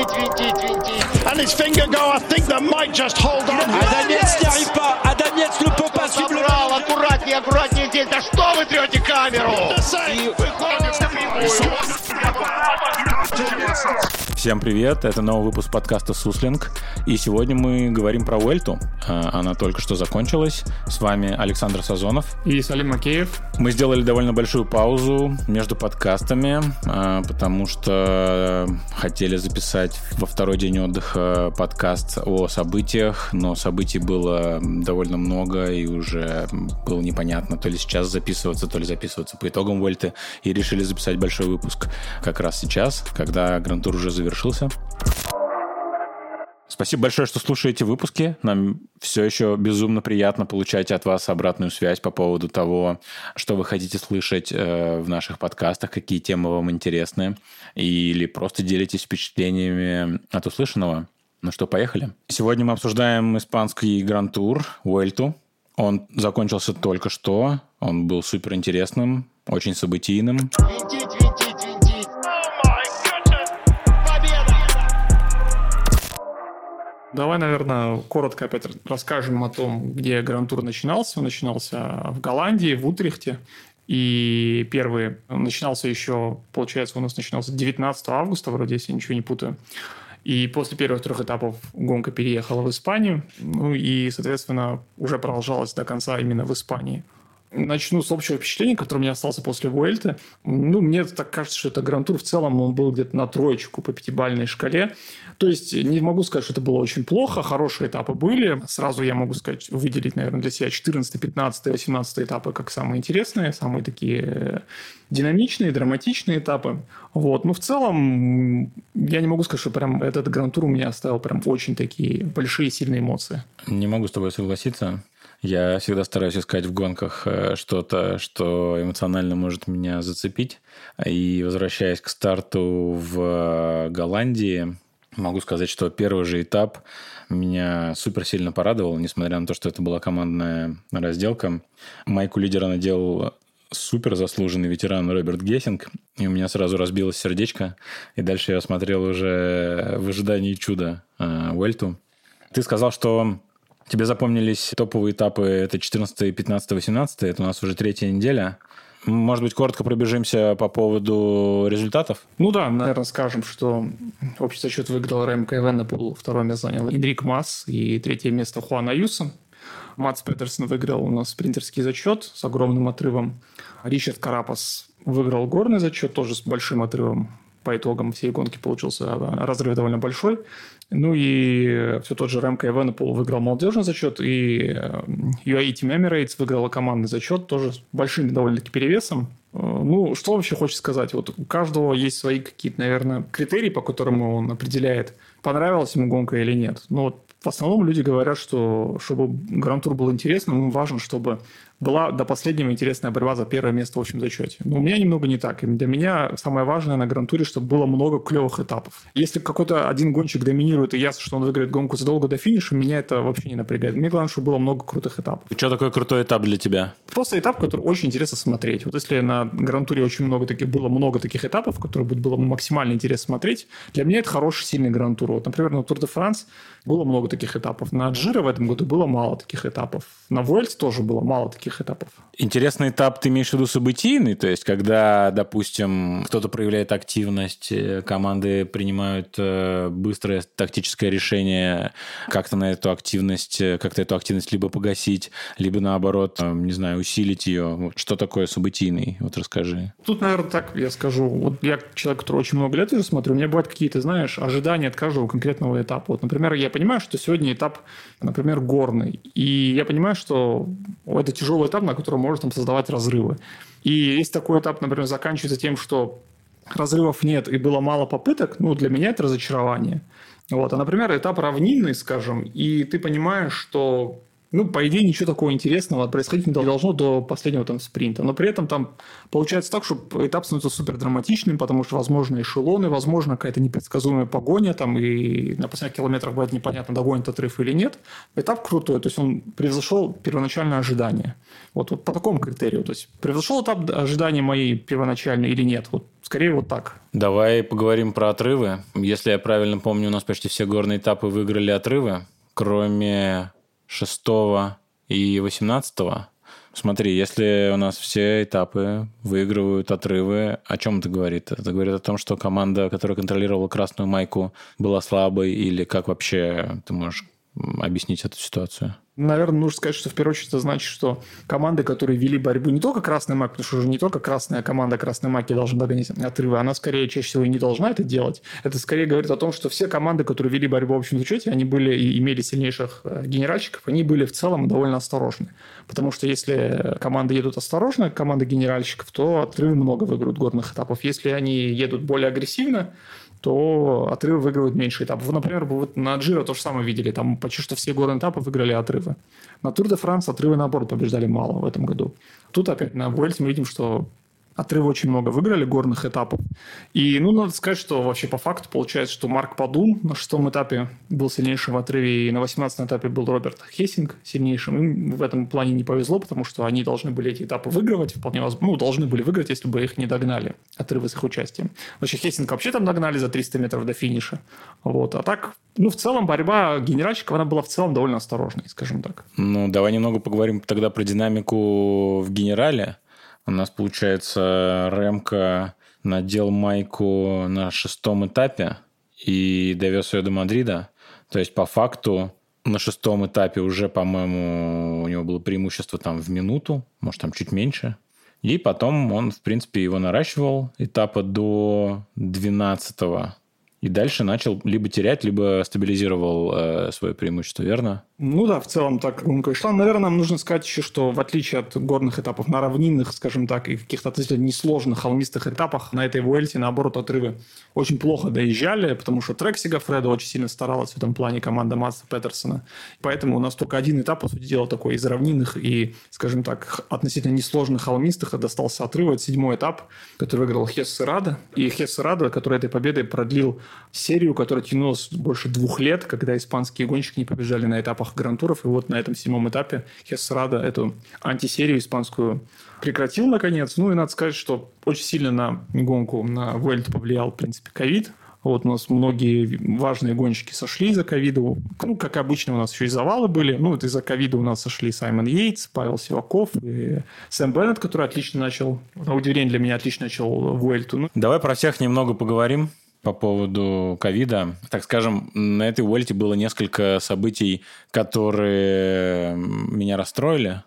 Винтить, винтить, винтить. And his finger go, I think that might just hold on. Адамец n'y arrive pas. Адамец ne peut pas suivre le Собрал, аккуратнее, аккуратнее здесь. Да что вы трете камеру? И выходит напрямую. Всем привет, это новый выпуск подкаста «Суслинг», и сегодня мы говорим про Уэльту. А, Она только что закончилась. С вами Александр Сазонов. И Салим Макеев. Мы сделали довольно большую паузу между подкастами, а, потому что хотели записать во второй день отдыха подкаст о событиях, но событий было довольно много, и уже было непонятно, то ли сейчас записываться, то ли записываться по итогам Уэльты, и решили записать большой выпуск как раз сейчас, когда Грантур уже завершился. Спасибо большое, что слушаете выпуски. Нам все еще безумно приятно получать от вас обратную связь по поводу того, что вы хотите слышать э, в наших подкастах, какие темы вам интересны, или просто делитесь впечатлениями от услышанного. Ну что, поехали. Сегодня мы обсуждаем испанский гран-тур Уэльту. Он закончился только что. Он был супер интересным, очень событийным. Винтить, винтить, Давай, наверное, коротко опять расскажем о том, где Гран-тур начинался. Он начинался в Голландии, в Утрехте. И первый начинался еще, получается, у нас начинался 19 августа, вроде, если я ничего не путаю. И после первых трех этапов гонка переехала в Испанию. Ну и, соответственно, уже продолжалась до конца именно в Испании. Начну с общего впечатления, которое у меня остался после Вуэльты. Ну, мне так кажется, что это Гран-тур в целом, он был где-то на троечку по пятибалльной шкале. То есть, не могу сказать, что это было очень плохо, хорошие этапы были. Сразу я могу сказать, выделить, наверное, для себя 14, 15, 18 этапы как самые интересные, самые такие э, динамичные, драматичные этапы. Вот. Но в целом, я не могу сказать, что прям этот Гран-тур у меня оставил прям очень такие большие, сильные эмоции. Не могу с тобой согласиться. Я всегда стараюсь искать в гонках э, что-то, что эмоционально может меня зацепить. И возвращаясь к старту в Голландии, могу сказать, что первый же этап меня супер сильно порадовал, несмотря на то, что это была командная разделка. Майку лидера наделал супер заслуженный ветеран Роберт Гессинг, и у меня сразу разбилось сердечко, и дальше я смотрел уже в ожидании чуда э, Уэльту. Ты сказал, что тебе запомнились топовые этапы, это 14, 15, 18, это у нас уже третья неделя. Может быть, коротко пробежимся по поводу результатов? Ну да, наверное, скажем, что общий зачет выиграл Ремко Эвенепул, второе место занял Индрик Масс и третье место Хуан Аюса. Матс Петерсон выиграл у нас спринтерский зачет с огромным отрывом. Ричард Карапас выиграл горный зачет тоже с большим отрывом. По итогам всей гонки получился разрыв довольно большой. Ну и все тот же Ремко Эвенепул выиграл молодежный зачет, и UAE Team Emirates выиграла командный зачет тоже с большим довольно-таки перевесом. Ну, что вообще хочется сказать? Вот у каждого есть свои какие-то, наверное, критерии, по которым он определяет, понравилась ему гонка или нет. Ну, вот в основном люди говорят, что чтобы Гран-тур был интересным, им важно, чтобы была до последнего интересная борьба за первое место в общем зачете. Но у меня немного не так. И для меня самое важное на Гран-туре, чтобы было много клевых этапов. Если какой-то один гонщик доминирует, и ясно, что он выиграет гонку задолго до финиша, меня это вообще не напрягает. Мне главное, чтобы было много крутых этапов. И что такое крутой этап для тебя? Просто этап, который очень интересно смотреть. Вот если на Гран-туре очень много таких, было много таких этапов, которые было максимально интересно смотреть, для меня это хороший, сильный Гран-тур. Вот, например, на Тур де Франс было много таких этапов. На Джиро в этом году было мало таких этапов. На Вуэльс тоже было мало таких этапов. Интересный этап ты имеешь в виду событийный? То есть, когда, допустим, кто-то проявляет активность, э, команды принимают э, быстрое тактическое решение как-то на эту активность, э, как-то эту активность либо погасить, либо наоборот, не знаю, усилить ее. Что такое событийный? Вот расскажи. Тут, наверное, так я скажу. Вот я человек, который очень много лет уже смотрю, у меня бывают какие-то, знаешь, ожидания от каждого конкретного этапа. Вот, например, я понимаю, что сегодня этап, например, горный. И я понимаю, что это тяжелый этап, на котором может там, создавать разрывы. И если такой этап, например, заканчивается тем, что разрывов нет и было мало попыток, ну, для меня это разочарование. Вот. А, например, этап равнинный, скажем, и ты понимаешь, что Ну, по идее, ничего такого интересного происходить не должно до последнего там спринта. Но при этом там получается так, что этап становится супер драматичным, потому что, возможно, эшелоны, возможно, какая-то непредсказуемая погоня, там, и на последних километрах будет непонятно, догонит отрыв или нет. Этап крутой, то есть он превзошел первоначальное ожидание. Вот, вот по такому критерию. То есть превзошел этап ожидания мои первоначальные или нет. Вот скорее вот так. Давай поговорим про отрывы. Если я правильно помню, у нас почти все горные этапы выиграли отрывы, кроме 6 и 18. Смотри, если у нас все этапы выигрывают отрывы, о чем это говорит? Это говорит о том, что команда, которая контролировала красную майку, была слабой, или как вообще ты можешь объяснить эту ситуацию? Наверное, нужно сказать, что в первую очередь это значит, что команды, которые вели борьбу, не только Красная Мак, потому что уже не только красная команда Красной Маки должна догонять отрывы, она скорее чаще всего и не должна это делать. Это скорее говорит о том, что все команды, которые вели борьбу в общем зачете, они были и имели сильнейших э, генеральщиков, они были в целом довольно осторожны. Потому что если команды едут осторожно, команда генеральщиков, то отрывы много выиграют горных этапов. Если они едут более агрессивно, то отрывы выигрывают меньше этапов. Например, вот на Джиро то же самое видели. Там почти что все горные этапы выиграли отрывы. На Тур де Франс отрывы, наоборот, побеждали мало в этом году. Тут опять на Vuelta мы видим, что отрывы очень много выиграли горных этапов. И, ну, надо сказать, что вообще по факту получается, что Марк Падун на шестом этапе был сильнейшим в отрыве, и на восемнадцатом этапе был Роберт Хессинг сильнейшим. Им в этом плане не повезло, потому что они должны были эти этапы выигрывать, вполне возможно, ну, должны были выиграть, если бы их не догнали, отрывы с их участием. Вообще Хессинг вообще там догнали за 300 метров до финиша. Вот. А так, ну, в целом борьба генеральщиков, она была в целом довольно осторожной, скажем так. Ну, давай немного поговорим тогда про динамику в генерале. У нас, получается, Ремка надел майку на шестом этапе и довез ее до Мадрида. То есть, по факту, на шестом этапе уже, по-моему, у него было преимущество там в минуту, может, там чуть меньше. И потом он, в принципе, его наращивал этапа до 12 и дальше начал либо терять, либо стабилизировал э, свое преимущество, верно? Ну да, в целом так гонка шла. Наверное, нам нужно сказать еще, что в отличие от горных этапов на равнинных, скажем так, и каких-то относительно несложных холмистых этапах, на этой Вуэльте, наоборот, отрывы очень плохо доезжали, потому что трек Сигафреда очень сильно старалась в этом плане команда Масса Петерсона. Поэтому у нас только один этап, по сути дела, такой из равнинных и, скажем так, относительно несложных холмистых, достался отрыв. Это седьмой этап, который выиграл Хесс Рада. И Хесс Рада, который этой победой продлил серию, которая тянулась больше двух лет, когда испанские гонщики не побежали на этапах грантуров. И вот на этом седьмом этапе Хессерада эту антисерию испанскую прекратил наконец. Ну и надо сказать, что очень сильно на гонку, на Вельт повлиял, в принципе, ковид. Вот у нас многие важные гонщики сошли из-за ковида. Ну, как обычно, у нас еще и завалы были. Ну, вот из-за ковида у нас сошли Саймон Йейтс, Павел Сиваков и Сэм Беннет, который отлично начал, на удивление для меня, отлично начал Вуэльту. Ну, Давай про всех немного поговорим по поводу ковида. Так скажем, на этой Уэльте было несколько событий, которые меня расстроили.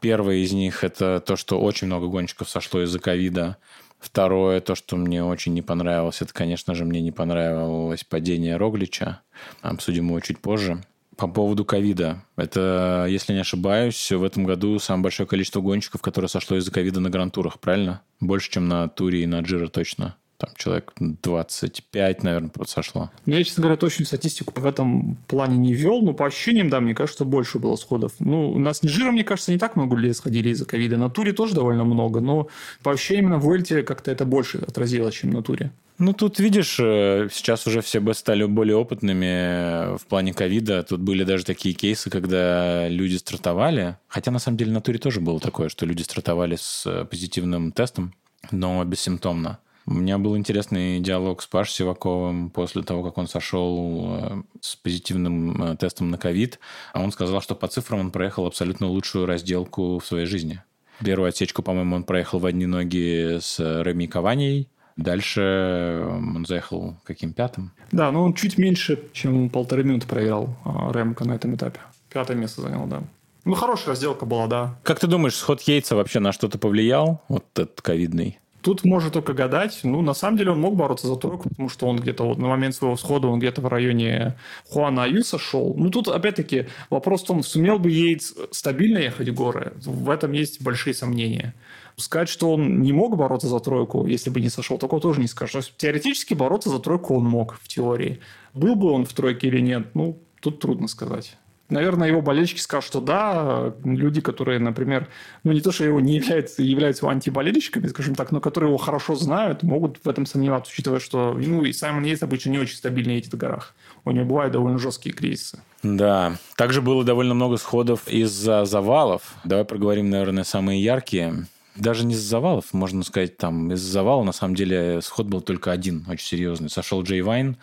Первое из них – это то, что очень много гонщиков сошло из-за ковида. Второе, то, что мне очень не понравилось, это, конечно же, мне не понравилось падение Роглича. Обсудим его чуть позже. По поводу ковида. Это, если не ошибаюсь, в этом году самое большое количество гонщиков, которое сошло из-за ковида на грантурах, правильно? Больше, чем на туре и на джиро точно там человек 25, наверное, сошло. Ну, я, честно говоря, точную статистику в этом плане не вел, но по ощущениям, да, мне кажется, больше было сходов. Ну, у нас не жира, мне кажется, не так много людей сходили из-за ковида. На туре тоже довольно много, но по ощущениям именно в Эльте как-то это больше отразилось, чем на туре. Ну, тут, видишь, э, сейчас уже все стали более опытными э, в плане ковида. Тут были даже такие кейсы, когда люди стартовали. Хотя, на самом деле, на туре тоже было такое, что люди стартовали с э, позитивным тестом, но бессимптомно. У меня был интересный диалог с Пашей Сиваковым после того, как он сошел э, с позитивным э, тестом на ковид. А он сказал, что по цифрам он проехал абсолютно лучшую разделку в своей жизни. Первую отсечку, по-моему, он проехал в одни ноги с Реми Каванией. Дальше э, он заехал каким пятым? Да, но он чуть меньше, чем полторы минуты проиграл Ремко на этом этапе. Пятое место занял, да. Ну, хорошая разделка была, да. Как ты думаешь, сход Йейтса вообще на что-то повлиял? Вот этот ковидный? Тут можно только гадать. Ну, на самом деле он мог бороться за тройку, потому что он где-то вот на момент своего схода он где-то в районе Хуана Аюса шел. Ну, тут опять-таки вопрос в том, сумел бы Йейтс стабильно ехать в горы. В этом есть большие сомнения. Сказать, что он не мог бороться за тройку, если бы не сошел, такого тоже не скажешь. То есть, теоретически бороться за тройку он мог в теории. Был бы он в тройке или нет, ну, тут трудно сказать. Наверное, его болельщики скажут, что да, люди, которые, например, ну не то, что его не являются, являются антиболельщиками, скажем так, но которые его хорошо знают, могут в этом сомневаться, учитывая, что ну и Саймон Йейтс обычно не очень стабильный едет в горах. У него бывают довольно жесткие кризисы. Да. Также было довольно много сходов из-за завалов. Давай проговорим, наверное, самые яркие даже не из завалов, можно сказать, там из завала на самом деле сход был только один, очень серьезный. Сошел Джей Вайн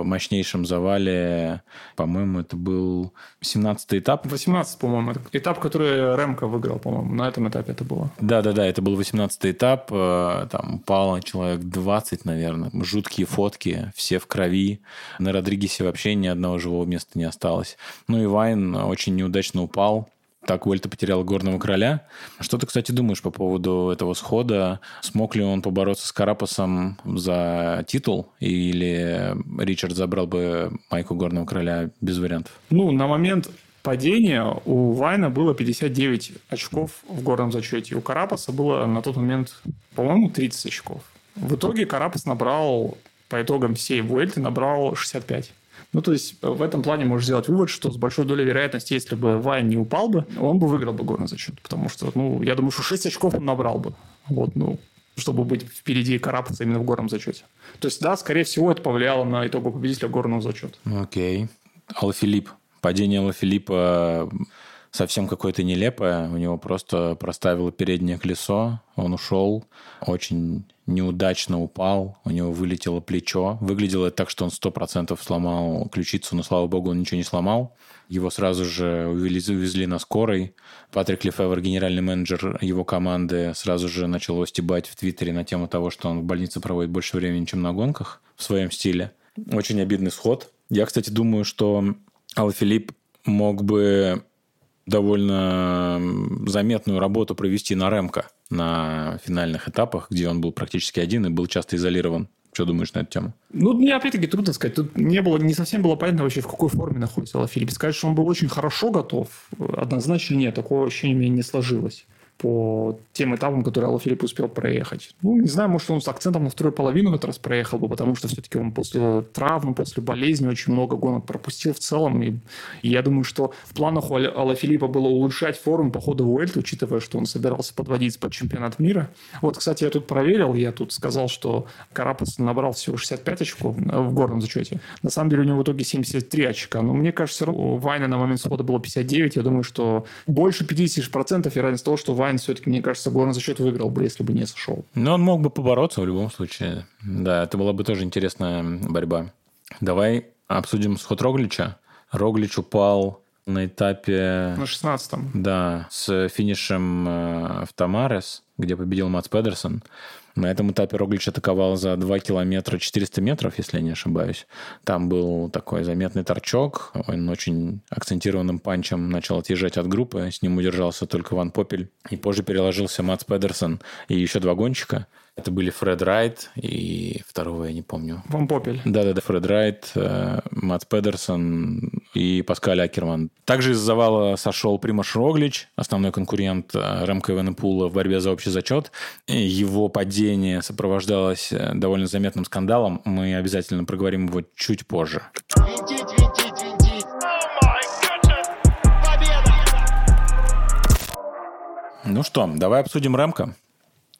в мощнейшем завале, по-моему, это был 17-й этап. 18, по-моему, этап, который Ремко выиграл, по-моему, на этом этапе это было. Да-да-да, это был 18-й этап, э, там упало человек 20, наверное, жуткие фотки, все в крови. На Родригесе вообще ни одного живого места не осталось. Ну и Вайн очень неудачно упал, так Уэльта потерял горного короля. Что ты, кстати, думаешь по поводу этого схода? Смог ли он побороться с Карапасом за титул? Или Ричард забрал бы майку горного короля без вариантов? Ну, на момент падения у Вайна было 59 очков в горном зачете. У Карапаса было на тот момент, по-моему, 30 очков. В итоге Карапас набрал, по итогам всей Вуэльты, набрал 65. Ну, то есть в этом плане можешь сделать вывод, что с большой долей вероятности, если бы Вайн не упал бы, он бы выиграл бы горный зачет. Потому что, ну, я думаю, что 6 очков он набрал бы. Вот, ну, чтобы быть впереди Карапаса именно в горном зачете. То есть, да, скорее всего, это повлияло на итогу победителя горного зачета. Окей. Okay. Филипп. Падение Алла Филиппа совсем какое-то нелепое. У него просто проставило переднее колесо, он ушел, очень неудачно упал, у него вылетело плечо. Выглядело так, что он сто процентов сломал ключицу, но, слава богу, он ничего не сломал. Его сразу же увезли, увезли на скорой. Патрик Лефевер, генеральный менеджер его команды, сразу же начал его стебать в Твиттере на тему того, что он в больнице проводит больше времени, чем на гонках в своем стиле. Очень обидный сход. Я, кстати, думаю, что Ал Филипп мог бы довольно заметную работу провести на Ремко на финальных этапах, где он был практически один и был часто изолирован. Что думаешь на эту тему? Ну, мне опять-таки трудно сказать. Тут не было, не совсем было понятно вообще, в какой форме находится Филипп. Сказать, что он был очень хорошо готов, однозначно нет. Такого ощущения у меня не сложилось по тем этапам, которые Алла Филипп успел проехать. Ну, не знаю, может, он с акцентом на вторую половину этот раз проехал бы, потому что все-таки он после травмы, после болезни очень много гонок пропустил в целом. И, я думаю, что в планах у Алла Филиппа было улучшать форму по ходу Уэльта, учитывая, что он собирался подводить под чемпионат мира. Вот, кстати, я тут проверил, я тут сказал, что Карапас набрал всего 65 очков в горном зачете. На самом деле у него в итоге 73 очка. Но мне кажется, у Вайна на момент схода было 59. Я думаю, что больше 50% вероятность того, что Вайн все-таки, мне кажется, горный зачет выиграл бы, если бы не сошел. Но он мог бы побороться в любом случае. Да, это была бы тоже интересная борьба. Давай обсудим сход Роглича. Роглич упал на этапе... На 16-м. Да, с финишем э, в Тамарес, где победил Мац Педерсон. На этом этапе Роглич атаковал за 2 километра 400 метров, если я не ошибаюсь. Там был такой заметный торчок. Он очень акцентированным панчем начал отъезжать от группы. С ним удержался только Ван Попель. И позже переложился Мац Педерсон и еще два гонщика. Это были Фред Райт и второго я не помню. Ван Попель. Да-да-да, Фред Райт, э, Мац Педерсон и Паскаль Акерман. Также из завала сошел Примаш Роглич, основной конкурент э, Ремко Венепула в борьбе за общий зачет. Его падение сопровождалось э, довольно заметным скандалом. Мы обязательно проговорим его чуть позже. Винтить, винтить, винтить. Ну что, давай обсудим Ремко.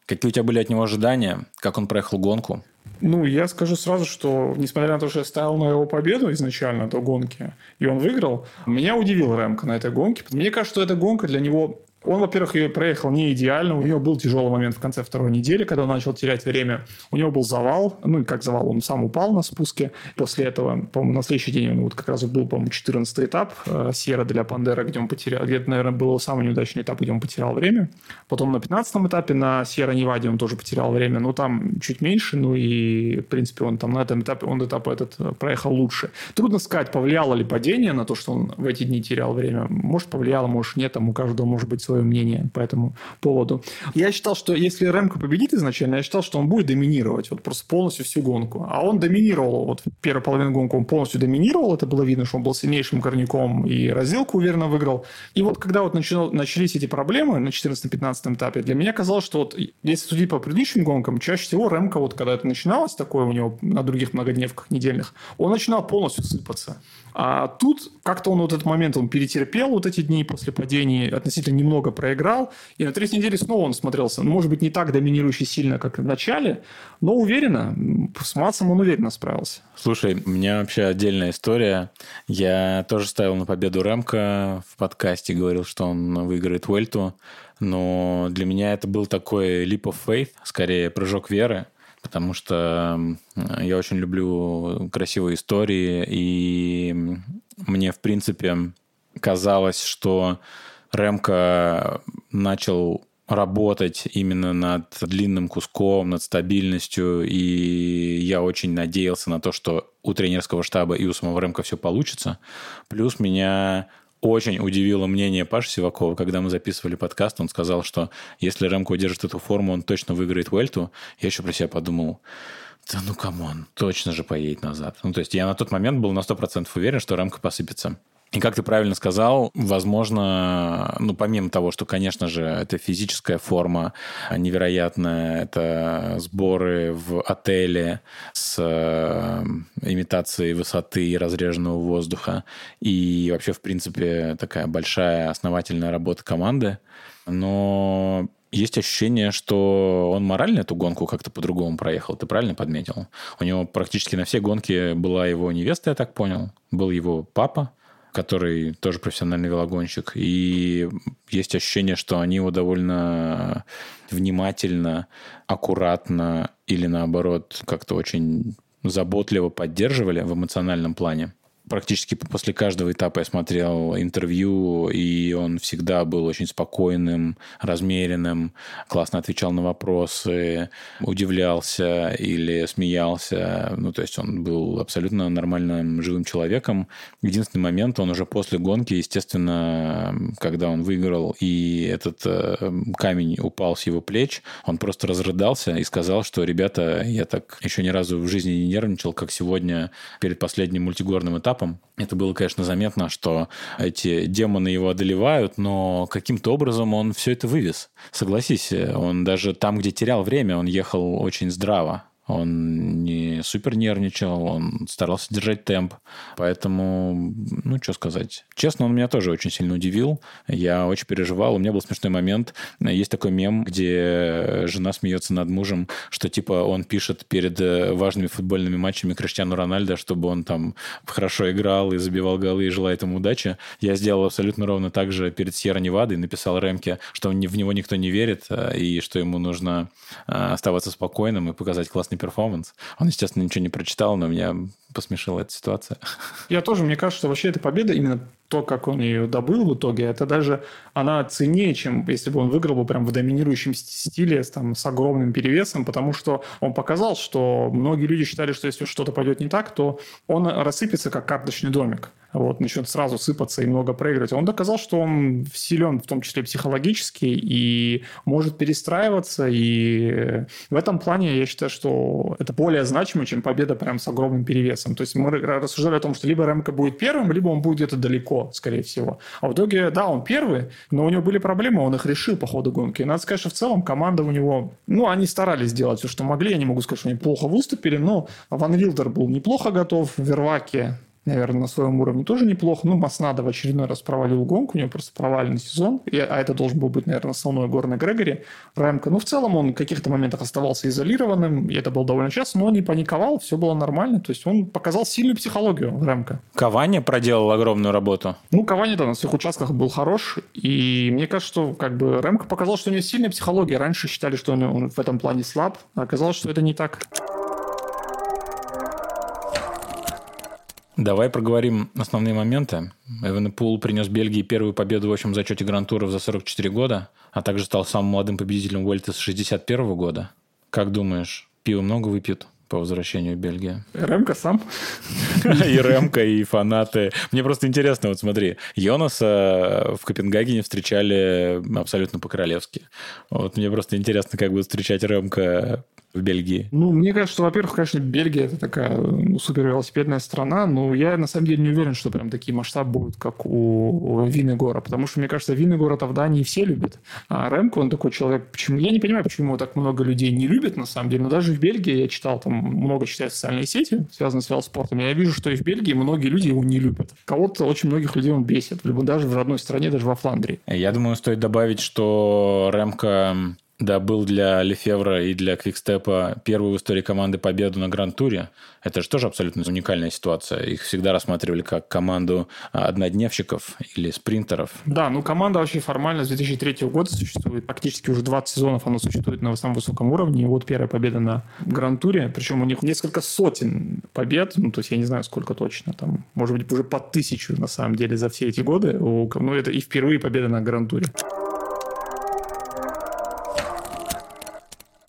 Какие у тебя были от него ожидания? Как он проехал гонку? Ну, я скажу сразу, что несмотря на то, что я ставил на его победу изначально до гонки, и он выиграл, меня удивил Рэмко на этой гонке. Мне кажется, что эта гонка для него он, во-первых, ее проехал не идеально. У него был тяжелый момент в конце второй недели, когда он начал терять время. У него был завал. Ну, как завал, он сам упал на спуске. После этого, по-моему, на следующий день он вот как раз был, по-моему, 14 этап э, Сьерра для Пандера, где он потерял... Где, наверное, был самый неудачный этап, где он потерял время. Потом на 15 этапе на Сьерра Неваде он тоже потерял время. Но там чуть меньше. Ну, и, в принципе, он там на этом этапе, он этап этот э, проехал лучше. Трудно сказать, повлияло ли падение на то, что он в эти дни терял время. Может, повлияло, может, нет. Там у каждого может быть свой свое мнение по этому поводу. Я считал, что если Ремко победит изначально, я считал, что он будет доминировать вот просто полностью всю гонку. А он доминировал, вот первую половину гонку он полностью доминировал, это было видно, что он был сильнейшим корняком и разделку уверенно выиграл. И вот когда вот начал, начались эти проблемы на 14-15 этапе, для меня казалось, что вот если судить по предыдущим гонкам, чаще всего Ремко, вот когда это начиналось такое у него на других многодневках недельных, он начинал полностью сыпаться. А тут как-то он вот этот момент он перетерпел вот эти дни после падений, относительно немного проиграл, и на третьей неделе снова он смотрелся, ну, может быть, не так доминирующий сильно, как в начале, но уверенно, с Матсом он уверенно справился. Слушай, у меня вообще отдельная история. Я тоже ставил на победу Ремка в подкасте, говорил, что он выиграет Вельту, но для меня это был такой leap of faith, скорее прыжок веры, потому что я очень люблю красивые истории, и мне, в принципе, казалось, что Ремка начал работать именно над длинным куском, над стабильностью, и я очень надеялся на то, что у тренерского штаба и у самого Ремка все получится. Плюс меня очень удивило мнение Паши Сивакова, когда мы записывали подкаст, он сказал, что если Ремко удержит эту форму, он точно выиграет Вуэльту. Я еще про себя подумал, да ну come on, точно же поедет назад. Ну, то есть я на тот момент был на 100% уверен, что Ремко посыпется. И как ты правильно сказал, возможно, ну, помимо того, что, конечно же, это физическая форма невероятная, это сборы в отеле с э, имитацией высоты и разреженного воздуха, и вообще, в принципе, такая большая основательная работа команды, но есть ощущение, что он морально эту гонку как-то по-другому проехал. Ты правильно подметил? У него практически на все гонки была его невеста, я так понял. Был его папа, который тоже профессиональный велогонщик. И есть ощущение, что они его довольно внимательно, аккуратно или наоборот как-то очень заботливо поддерживали в эмоциональном плане практически после каждого этапа я смотрел интервью, и он всегда был очень спокойным, размеренным, классно отвечал на вопросы, удивлялся или смеялся. Ну, то есть он был абсолютно нормальным, живым человеком. Единственный момент, он уже после гонки, естественно, когда он выиграл, и этот э, камень упал с его плеч, он просто разрыдался и сказал, что, ребята, я так еще ни разу в жизни не нервничал, как сегодня перед последним мультигорным этапом, этапом. Это было, конечно, заметно, что эти демоны его одолевают, но каким-то образом он все это вывез. Согласись, он даже там, где терял время, он ехал очень здраво. Он не супер нервничал, он старался держать темп. Поэтому, ну, что сказать. Честно, он меня тоже очень сильно удивил. Я очень переживал. У меня был смешной момент. Есть такой мем, где жена смеется над мужем, что типа он пишет перед э, важными футбольными матчами Криштиану Рональдо, чтобы он там хорошо играл и забивал голы и желает ему удачи. Я сделал абсолютно ровно так же перед Сьерра Невадой, написал Ремке, что в него никто не верит э, и что ему нужно э, оставаться спокойным и показать классный классный перформанс. Он, естественно, ничего не прочитал, но меня посмешила эта ситуация. Я тоже, мне кажется, что вообще эта победа, именно то, как он ее добыл в итоге, это даже она ценнее, чем если бы он выиграл бы прям в доминирующем стиле там, с огромным перевесом, потому что он показал, что многие люди считали, что если что-то пойдет не так, то он рассыпется как карточный домик вот, начнет сразу сыпаться и много проигрывать. Он доказал, что он силен, в том числе психологически, и может перестраиваться. И в этом плане я считаю, что это более значимо, чем победа прям с огромным перевесом. То есть мы рассуждали о том, что либо Ремко будет первым, либо он будет где-то далеко, скорее всего. А в итоге, да, он первый, но у него были проблемы, он их решил по ходу гонки. И надо сказать, что в целом команда у него, ну, они старались сделать все, что могли. Я не могу сказать, что они плохо выступили, но Ван Вилдер был неплохо готов, Верваки наверное, на своем уровне тоже неплохо. Ну, Маснада в очередной раз провалил гонку, у него просто проваленный сезон, и, а это должен был быть, наверное, основной горный Грегори. Ремко, ну, в целом он в каких-то моментах оставался изолированным, и это было довольно часто, но он не паниковал, все было нормально, то есть он показал сильную психологию Ремко. Кавани проделал огромную работу. Ну, Кавани, да, на своих участках был хорош, и мне кажется, что как бы Ремко показал, что у него сильная психология. Раньше считали, что он, он в этом плане слаб, а оказалось, что это не так. Давай проговорим основные моменты. Эвенепул принес Бельгии первую победу в общем зачете Гран-туров за 44 года, а также стал самым молодым победителем Уэльта с 61 года. Как думаешь, пиво много выпьют? по возвращению в Бельгию. Ремка сам. И Ремка, и фанаты. Мне просто интересно, вот смотри, Йонаса в Копенгагене встречали абсолютно по-королевски. Вот мне просто интересно, как будет встречать Ремка в Бельгии? Ну, мне кажется, что, во-первых, конечно, Бельгия это такая ну, супер велосипедная страна, но я на самом деле не уверен, что прям такие масштабы будут, как у, у Винегора, потому что, мне кажется, Винегора-то в Дании все любят, а Ремко, он такой человек, почему, я не понимаю, почему его так много людей не любят, на самом деле, но даже в Бельгии я читал, там много читаю социальные сети, связанные с велоспортом, я вижу, что и в Бельгии многие люди его не любят. Кого-то, очень многих людей он бесит, даже в родной стране, даже во Фландрии. Я думаю, стоит добавить, что Ремко да, был для Лефевра и для Квикстепа первую в истории команды победу на Гранд-туре. Это же тоже абсолютно уникальная ситуация. Их всегда рассматривали как команду однодневщиков или спринтеров. Да, ну команда вообще формально с 2003 года существует. Практически уже 20 сезонов она существует на самом высоком уровне. И вот первая победа на Гранд-туре. Причем у них несколько сотен побед. Ну, то есть я не знаю, сколько точно. Там, может быть, уже по тысячу на самом деле за все эти годы. Ну, это и впервые победа на Гранд-туре.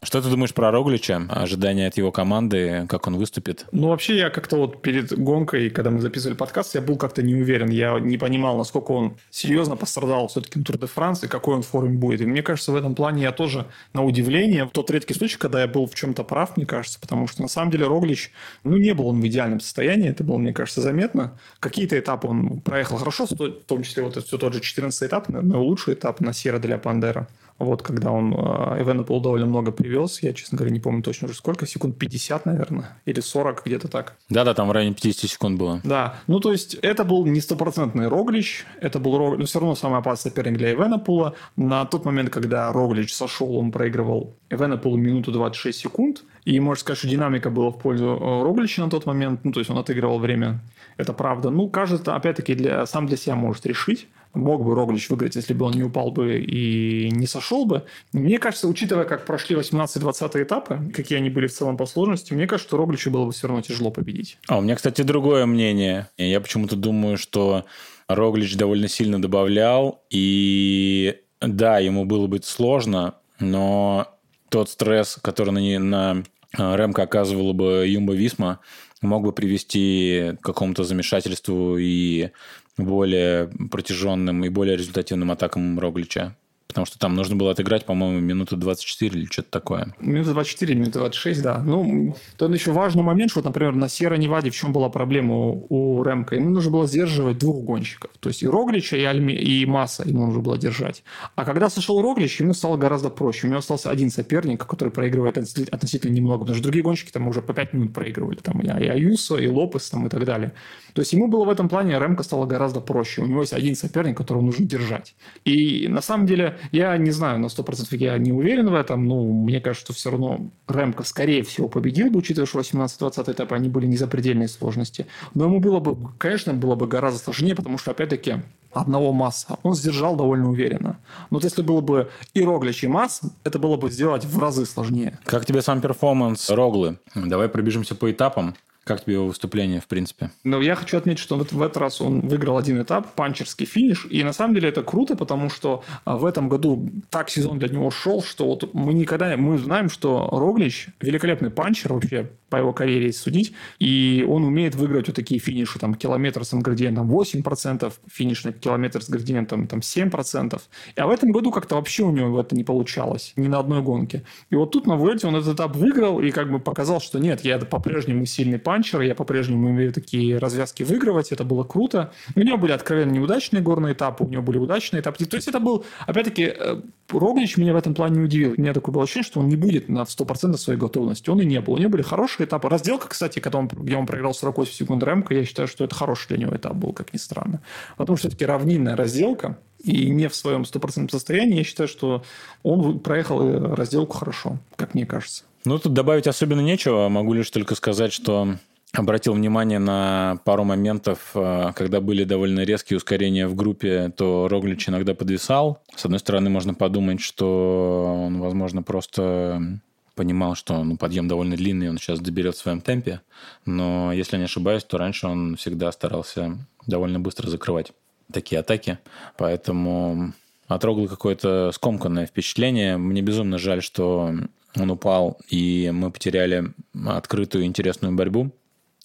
Что ты думаешь про Роглича? Ожидания от его команды, как он выступит? Ну, вообще, я как-то вот перед гонкой, когда мы записывали подкаст, я был как-то не уверен. Я не понимал, насколько он серьезно пострадал все-таки на Тур де Франс и какой он в форме будет. И мне кажется, в этом плане я тоже на удивление. В тот редкий случай, когда я был в чем-то прав, мне кажется, потому что на самом деле Роглич, ну, не был он в идеальном состоянии. Это было, мне кажется, заметно. Какие-то этапы он проехал хорошо, в том числе вот все тот же 14 этап, наверное, лучший этап на Сера для Пандера. Вот, когда он э, Эвенапол довольно много привез, я, честно говоря, не помню точно уже сколько, секунд 50, наверное, или 40, где-то так. Да-да, там в районе 50 секунд было. Да, ну то есть это был не стопроцентный Роглич, это был Роглич, но все равно самый опасный соперник для Эвенапула. На тот момент, когда Роглич сошел, он проигрывал Эвенапулу минуту 26 секунд, и можно сказать, что динамика была в пользу э, Роглича на тот момент, ну то есть он отыгрывал время, это правда. Ну, кажется, опять-таки, для, сам для себя может решить, мог бы Роглич выиграть, если бы он не упал бы и не сошел бы. Мне кажется, учитывая, как прошли 18-20 этапы, какие они были в целом по сложности, мне кажется, что Рогличу было бы все равно тяжело победить. А у меня, кстати, другое мнение. Я почему-то думаю, что Роглич довольно сильно добавлял, и да, ему было бы сложно, но тот стресс, который на, на э, Ремка оказывала бы Юмба Висма, мог бы привести к какому-то замешательству и более протяженным и более результативным атакам Роглича. Потому что там нужно было отыграть, по-моему, минуту 24 или что-то такое. Минута 24, минута 26, да. Ну, тут еще важный момент, что, например, на Сьерра-Неваде в чем была проблема у Ремка? Ему нужно было сдерживать двух гонщиков. То есть и Роглича, и, Альми, и Масса ему нужно было держать. А когда сошел Роглич, ему стало гораздо проще. У него остался один соперник, который проигрывает относительно немного. Потому что другие гонщики там уже по 5 минут проигрывали. Там и Аюсо, и Лопес там, и так далее. То есть ему было в этом плане, Ремка стало гораздо проще. У него есть один соперник, которого нужно держать. И на самом деле, я не знаю, на 100% я не уверен в этом, но мне кажется, что все равно Ремка, скорее всего, победил бы, учитывая, что 18-20 этапы, они были не запредельной сложности. Но ему было бы, конечно, было бы гораздо сложнее, потому что, опять-таки, одного масса, он сдержал довольно уверенно. Но вот если было бы и Роглич, и Масс, это было бы сделать в разы сложнее. Как тебе сам перформанс Роглы? Давай пробежимся по этапам. Как тебе его выступление, в принципе? Ну, я хочу отметить, что вот в этот раз он выиграл один этап, панчерский финиш. И на самом деле это круто, потому что а, в этом году так сезон для него шел, что вот мы никогда... Мы знаем, что Роглич великолепный панчер вообще по его карьере судить. И он умеет выиграть вот такие финиши, там, километр с градиентом 8%, финиш на километр с градиентом там 7%. А в этом году как-то вообще у него это не получалось. Ни на одной гонке. И вот тут на Vuelta он этот этап выиграл и как бы показал, что нет, я по-прежнему сильный панчер, панчер, я по-прежнему умею такие развязки выигрывать, это было круто. У него были откровенно неудачные горные этапы, у него были удачные этапы. То есть это был, опять-таки, э, Роглич меня в этом плане не удивил. У меня такое было ощущение, что он не будет на 100% своей готовности. Он и не был. У него были хорошие этапы. Разделка, кстати, когда он, где он проиграл 48 секунд ремка, я считаю, что это хороший для него этап был, как ни странно. Потому что все-таки равнинная разделка, и не в своем стопроцентном состоянии, я считаю, что он проехал э, разделку хорошо, как мне кажется. Ну, тут добавить особенно нечего. Могу лишь только сказать, что обратил внимание на пару моментов, э, когда были довольно резкие ускорения в группе, то Роглич иногда подвисал. С одной стороны, можно подумать, что он, возможно, просто понимал, что ну, подъем довольно длинный, он сейчас доберет в своем темпе. Но, если не ошибаюсь, то раньше он всегда старался довольно быстро закрывать такие атаки. Поэтому От Рогла какое-то скомканное впечатление. Мне безумно жаль, что он упал, и мы потеряли открытую интересную борьбу,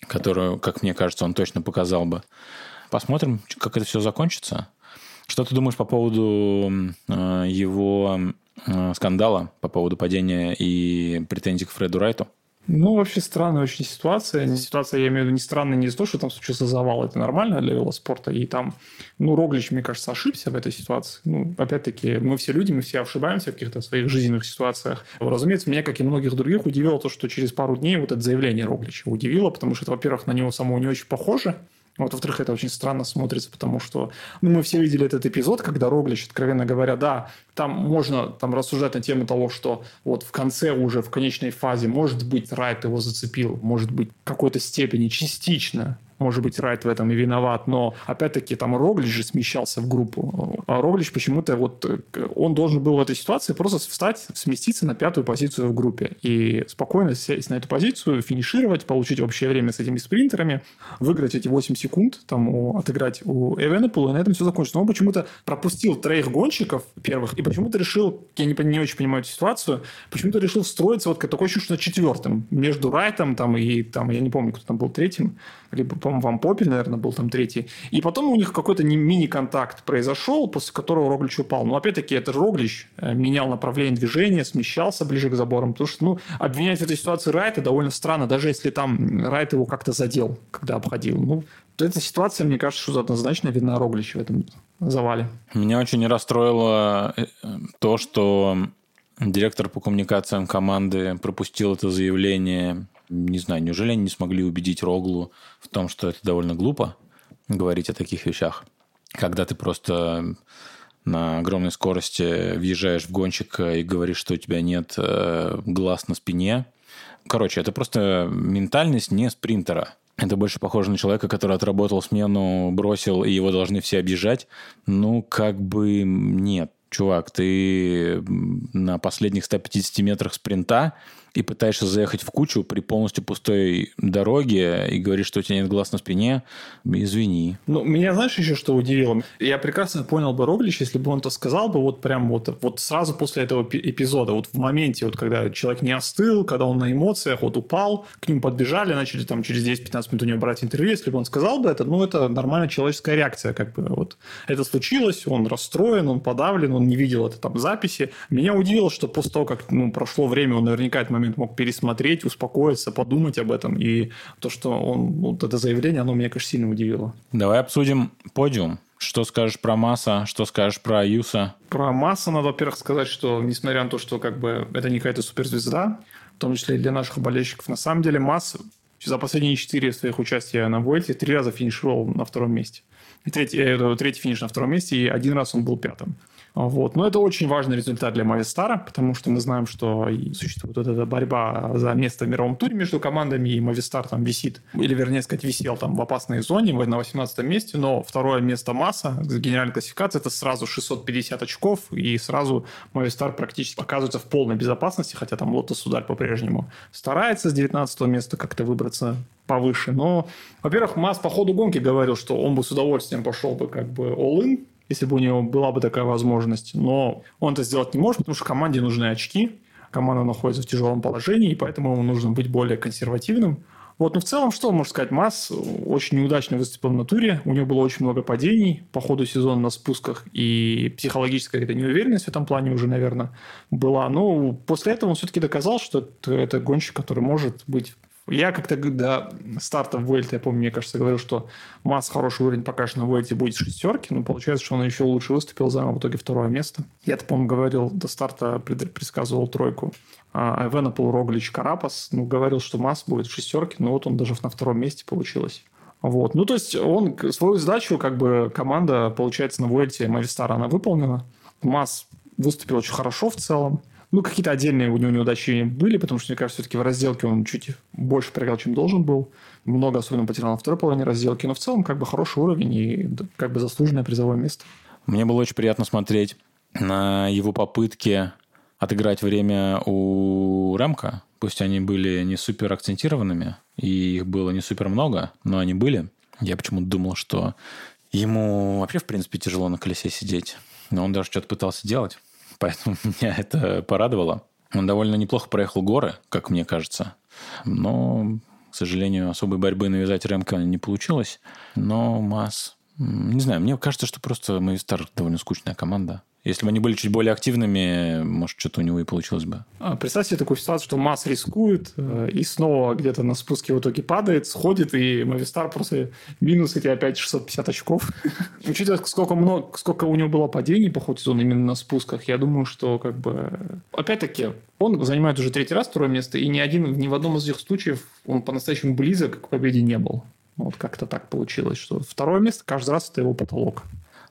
которую, как мне кажется, он точно показал бы. Посмотрим, как это все закончится. Что ты думаешь по поводу э, его э, скандала, по поводу падения и претензий к Фреду Райту? Ну, вообще странная очень ситуация. Ситуация, я имею в виду, не странная не из-за того, что там случился завал. Это нормально для велоспорта. И там, ну, Роглич, мне кажется, ошибся в этой ситуации. Ну, опять-таки, мы все люди, мы все ошибаемся в каких-то своих жизненных ситуациях. Разумеется, меня, как и многих других, удивило то, что через пару дней вот это заявление Роглича удивило, потому что это, во-первых, на него самого не очень похоже. Вот, во-вторых, это очень странно смотрится, потому что ну, мы все видели этот эпизод, когда Роглич, откровенно говоря, да, там можно там рассуждать на тему того, что вот в конце уже, в конечной фазе, может быть, Райт его зацепил, может быть, в какой-то степени частично может быть, Райт в этом и виноват, но, опять-таки, там Роглич же смещался в группу. А Роглич почему-то вот, э, он должен был в этой ситуации просто встать, сместиться на пятую позицию в группе и спокойно сесть на эту позицию, финишировать, получить общее время с этими спринтерами, выиграть эти 8 секунд, там, отыграть у Эвенепула, и на этом все закончится. Но он почему-то пропустил троих гонщиков первых и почему-то решил, я не, не очень понимаю эту ситуацию, почему-то решил встроиться вот такой ощущение, что четвертым между Райтом там, и там, я не помню, кто там был третьим, либо, по-моему, Ван Попель, наверное, был там третий. И потом у них какой-то мини-контакт произошел, после которого Роглич упал. Но опять-таки это Роглич э, менял направление движения, смещался ближе к заборам. Потому что ну, обвинять в этой ситуации Райта довольно странно, даже если там Райт его как-то задел, когда обходил. Ну, эта ситуация, мне кажется, что однозначно видна Роглича в этом завале. Меня очень расстроило э, то, что директор по коммуникациям команды пропустил это заявление не знаю, неужели они не смогли убедить Роглу в том, что это довольно глупо говорить о таких вещах, когда ты просто на огромной скорости въезжаешь в гонщика и говоришь, что у тебя нет э, глаз на спине. Короче, это просто ментальность не спринтера. Это больше похоже на человека, который отработал смену, бросил, и его должны все объезжать. Ну, как бы нет. Чувак, ты на последних 150 метрах спринта и пытаешься заехать в кучу при полностью пустой дороге и говоришь, что у тебя нет глаз на спине, извини. Ну, меня знаешь еще что удивило? Я прекрасно понял бы Роглич, если бы он это сказал бы вот прям вот, вот сразу после этого эпизода, вот в моменте, вот когда человек не остыл, когда он на эмоциях вот упал, к нему подбежали, начали там через 10-15 минут у него брать интервью, если бы он сказал бы это, ну, это нормальная человеческая реакция, как бы вот это случилось, он расстроен, он подавлен, он не видел это там записи. Меня удивило, что после того, как ну, прошло время, он наверняка этот момент мог пересмотреть, успокоиться, подумать об этом. И то, что он, вот это заявление, оно меня, конечно, сильно удивило. Давай обсудим подиум. Что скажешь про Масса, что скажешь про Юса? Про Масса надо, во-первых, сказать, что несмотря на то, что как бы это не какая-то суперзвезда, в том числе и для наших болельщиков, на самом деле Масса за последние четыре своих участия на Вуэльте три раза финишировал на втором месте. И третий, э, третий финиш на втором месте, и один раз он был пятым. Вот. Но это очень важный результат для Мавистара, потому что мы знаем, что существует вот эта борьба за место в мировом туре между командами, и Мавистар там висит, или вернее сказать, висел там в опасной зоне на 18 месте, но второе место масса, генеральной классификации, это сразу 650 очков, и сразу Мавистар практически оказывается в полной безопасности, хотя там Лотос Судаль по-прежнему старается с 19 места как-то выбраться повыше. Но, во-первых, Масс по ходу гонки говорил, что он бы с удовольствием пошел бы как бы all-in, если бы у него была бы такая возможность. Но он это сделать не может, потому что команде нужны очки. Команда находится в тяжелом положении, и поэтому ему нужно быть более консервативным. Вот, но в целом, что можно сказать? Масс очень неудачно выступил на туре. У него было очень много падений по ходу сезона на спусках. И психологическая какая-то неуверенность в этом плане уже, наверное, была. Но после этого он все-таки доказал, что это, это гонщик, который может быть я как-то до старта в Вуэльте, я помню, мне кажется, говорил, что Масс хороший уровень пока что на Вуэльте будет шестерки, но получается, что он еще лучше выступил, занял в итоге второе место. Я-то, по-моему, говорил, до старта предсказывал тройку. А Эвенопол, Роглич, Карапас, ну, говорил, что Масс будет в шестерке, но вот он даже на втором месте получилось. Вот. Ну, то есть, он свою задачу, как бы, команда, получается, на Вуэльте Мавистара, она выполнена. Масс выступил очень хорошо в целом. Ну, какие-то отдельные у него неудачи были, потому что, мне кажется, все-таки в разделке он чуть больше проиграл, чем должен был. Много особенно потерял на второй половине разделки. Но в целом, как бы, хороший уровень и как бы заслуженное призовое место. Мне было очень приятно смотреть на его попытки отыграть время у Ремка. Пусть они были не супер акцентированными, и их было не супер много, но они были. Я почему-то думал, что ему вообще, в принципе, тяжело на колесе сидеть но он даже что-то пытался делать. Поэтому меня это порадовало. Он довольно неплохо проехал горы, как мне кажется. Но, к сожалению, особой борьбы навязать Рэмко не получилось. Но Масс... Не знаю, мне кажется, что просто Мавистар довольно скучная команда. Если бы они были чуть более активными, может, что-то у него и получилось бы. А, представьте такую ситуацию, что Масс рискует э, и снова где-то на спуске в итоге падает, сходит, и Мавистар просто минус эти опять 650 очков. Учитывая, сколько, много, сколько у него было падений по ходу сезона именно на спусках, я думаю, что как бы... Опять-таки, он занимает уже третий раз второе место, и ни один, ни в одном из этих случаев он по-настоящему близок к победе не был. Вот как-то так получилось, что второе место каждый раз это его потолок.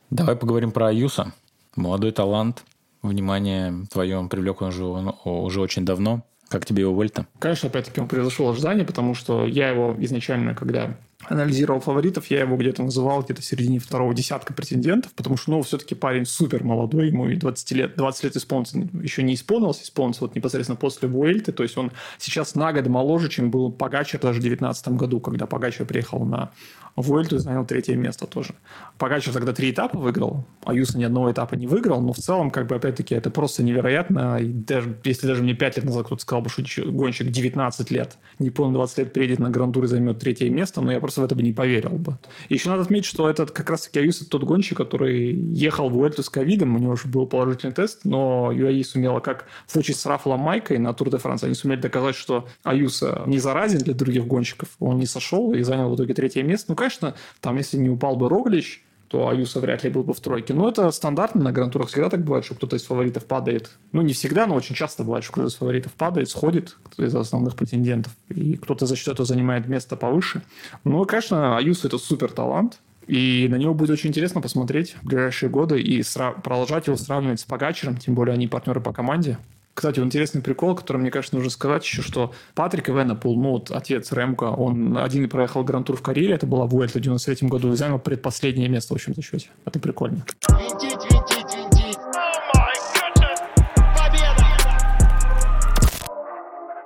Давай поговорим про Аюса. Молодой талант. Внимание твое привлек он уже, он уже очень давно. Как тебе его вольта? Конечно, опять-таки он превзошел ожидания, потому что я его изначально, когда анализировал фаворитов, я его где-то называл где-то в середине второго десятка претендентов, потому что, ну, все-таки парень супер молодой, ему и 20 лет, 20 лет исполнится, еще не исполнился, исполнился вот непосредственно после Буэльты, то есть он сейчас на год моложе, чем был Погачер даже в 2019 году, когда Погачер приехал на Вуэльту и занял третье место тоже. Погачев тогда три этапа выиграл, а Юса ни одного этапа не выиграл, но в целом, как бы, опять-таки, это просто невероятно. И даже, если даже мне 5 лет назад кто-то сказал бы, что гонщик 19 лет, не полный 20 лет приедет на Гран-тур и займет третье место, но я просто в это бы не поверил бы. Еще надо отметить, что этот как раз-таки Аюс тот гонщик, который ехал в Вуэльту с ковидом, у него уже был положительный тест, но UAE сумела, как в случае с Рафалом Майкой на Тур де Франс, они сумели доказать, что Аюса не заразен для других гонщиков, он не сошел и занял в итоге третье место. Ну, конечно, там, если не упал бы Роглич, то Аюса вряд ли был бы в тройке. Но это стандартно, на грантурах всегда так бывает, что кто-то из фаворитов падает. Ну, не всегда, но очень часто бывает, что кто-то из фаворитов падает, сходит, кто из основных претендентов, и кто-то за счет этого занимает место повыше. Ну, конечно, Аюса – это супер талант, и на него будет очень интересно посмотреть в ближайшие годы и сра- продолжать его сравнивать с Погачером, тем более они партнеры по команде. Кстати, интересный прикол, который, мне кажется, нужно сказать еще, что Патрик Эвенапул, ну, вот отец Ремко, он один и проехал Гран-тур в Карелии, это была Вуэльта в 93 году, и занял предпоследнее место в общем зачете. Это прикольно. Винтить, винтить, винтить.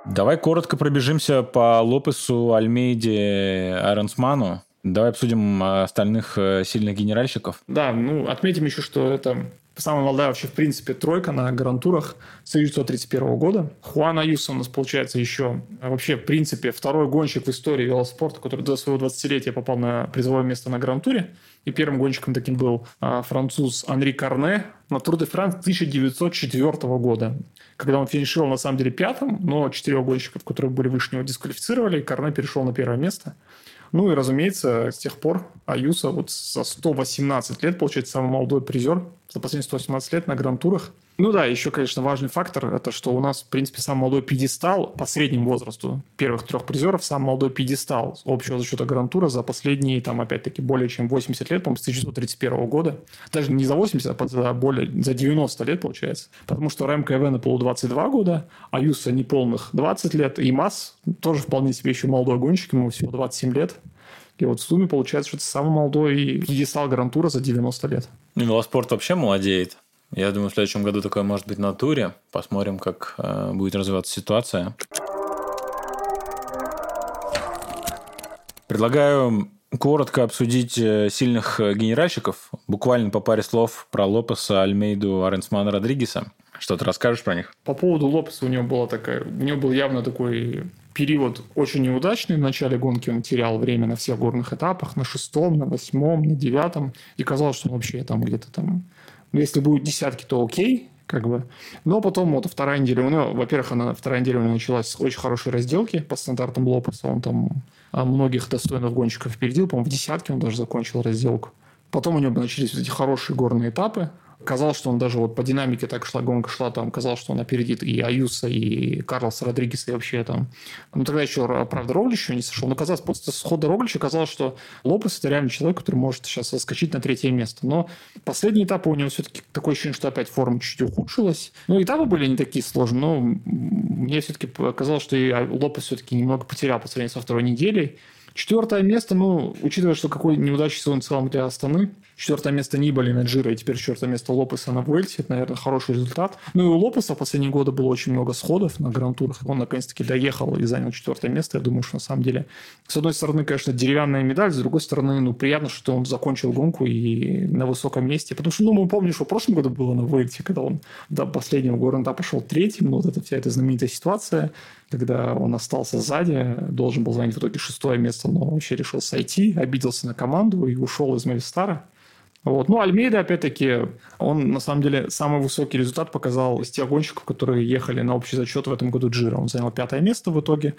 Давай коротко пробежимся по Лопесу, Альмейде, Айронсману. Давай обсудим остальных э, сильных генеральщиков. Да, ну, отметим еще, что это Самая молодая вообще, в принципе, тройка на гарантурах с 1931 года. Хуан Аюса у нас, получается, еще а вообще, в принципе, второй гонщик в истории велоспорта, который до своего 20-летия попал на призовое место на грантуре. И первым гонщиком таким был а, француз Анри Карне на Тур де Франс 1904 года. Когда он финишировал, на самом деле, пятым, но четырех гонщиков, которые были выше него, дисквалифицировали, и Карне перешел на первое место. Ну и, разумеется, с тех пор Аюса вот за 118 лет, получается, самый молодой призер за последние 118 лет на гран-турах. Ну да, еще, конечно, важный фактор, это что у нас, в принципе, самый молодой пьедестал по среднему возрасту первых трех призеров, самый молодой пьедестал общего зачета гран-тура за последние, там, опять-таки, более чем 80 лет, по-моему, с 1931 года. Даже не за 80, а за более, за 90 лет, получается. Потому что Рэмко Эвена полу 22 года, а Юса неполных 20 лет, и Масс тоже вполне себе еще молодой гонщик, ему всего 27 лет. И вот в сумме получается, что это самый молодой пьедестал Гран-тура за 90 лет. Ну, велоспорт вообще молодеет. Я думаю, в следующем году такое может быть на туре. Посмотрим, как э, будет развиваться ситуация. Предлагаю коротко обсудить э, сильных э, генеральщиков. Буквально по паре слов про Лопеса, Альмейду, Аренсмана, Родригеса. Что ты расскажешь про них? По поводу Лопеса у него была такая... У него был явно такой период очень неудачный. В начале гонки он терял время на всех горных этапах, на шестом, на восьмом, на девятом. И казалось, что он вообще там где-то там... Ну, если будет десятки, то окей, как бы. Но потом вот вторая неделя, у него, во-первых, она, вторая неделя у него началась с очень хорошей разделки по стандартам Лопеса. Он там а, многих достойных гонщиков впередил. По-моему, в десятке он даже закончил разделку. Потом у него начались вот эти хорошие горные этапы. Казалось, что он даже вот по динамике так шла, гонка шла, там казалось, что он опередит и Аюса, и Карлоса Родригеса, и вообще там. Ну, тогда еще, правда, Роглич еще не сошел, но казалось, после схода Роглича казалось, что Лопес – это реально человек, который может сейчас соскочить на третье место. Но последний этап у него все-таки такое ощущение, что опять форма чуть ухудшилась. Ну, этапы были не такие сложные, но мне все-таки показалось, что и Лопес все-таки немного потерял по сравнению со второй неделей. Четвертое место, ну, учитывая, что какой неудачный сезон в целом для Астаны, Четвертое место Нибали на Джиро, и теперь четвертое место Лопеса на Vuelте. Это, наверное, хороший результат. Ну и у Лопеса в последние годы было очень много сходов на гран-турах. Он, наконец-таки, доехал и занял четвертое место. Я думаю, что на самом деле, с одной стороны, конечно, деревянная медаль, с другой стороны, ну, приятно, что он закончил гонку и на высоком месте. Потому что, ну, мы помним, что в прошлом году было на Vuelте, когда он до последнего города пошел третьим. Ну, вот эта вся эта знаменитая ситуация, когда он остался сзади, должен был занять в итоге шестое место, но вообще решил сойти, обиделся на команду и ушел из Мавистара. Вот. Ну, Альмейда, опять-таки, он, на самом деле, самый высокий результат показал из тех гонщиков, которые ехали на общий зачет в этом году Джира. Он занял пятое место в итоге.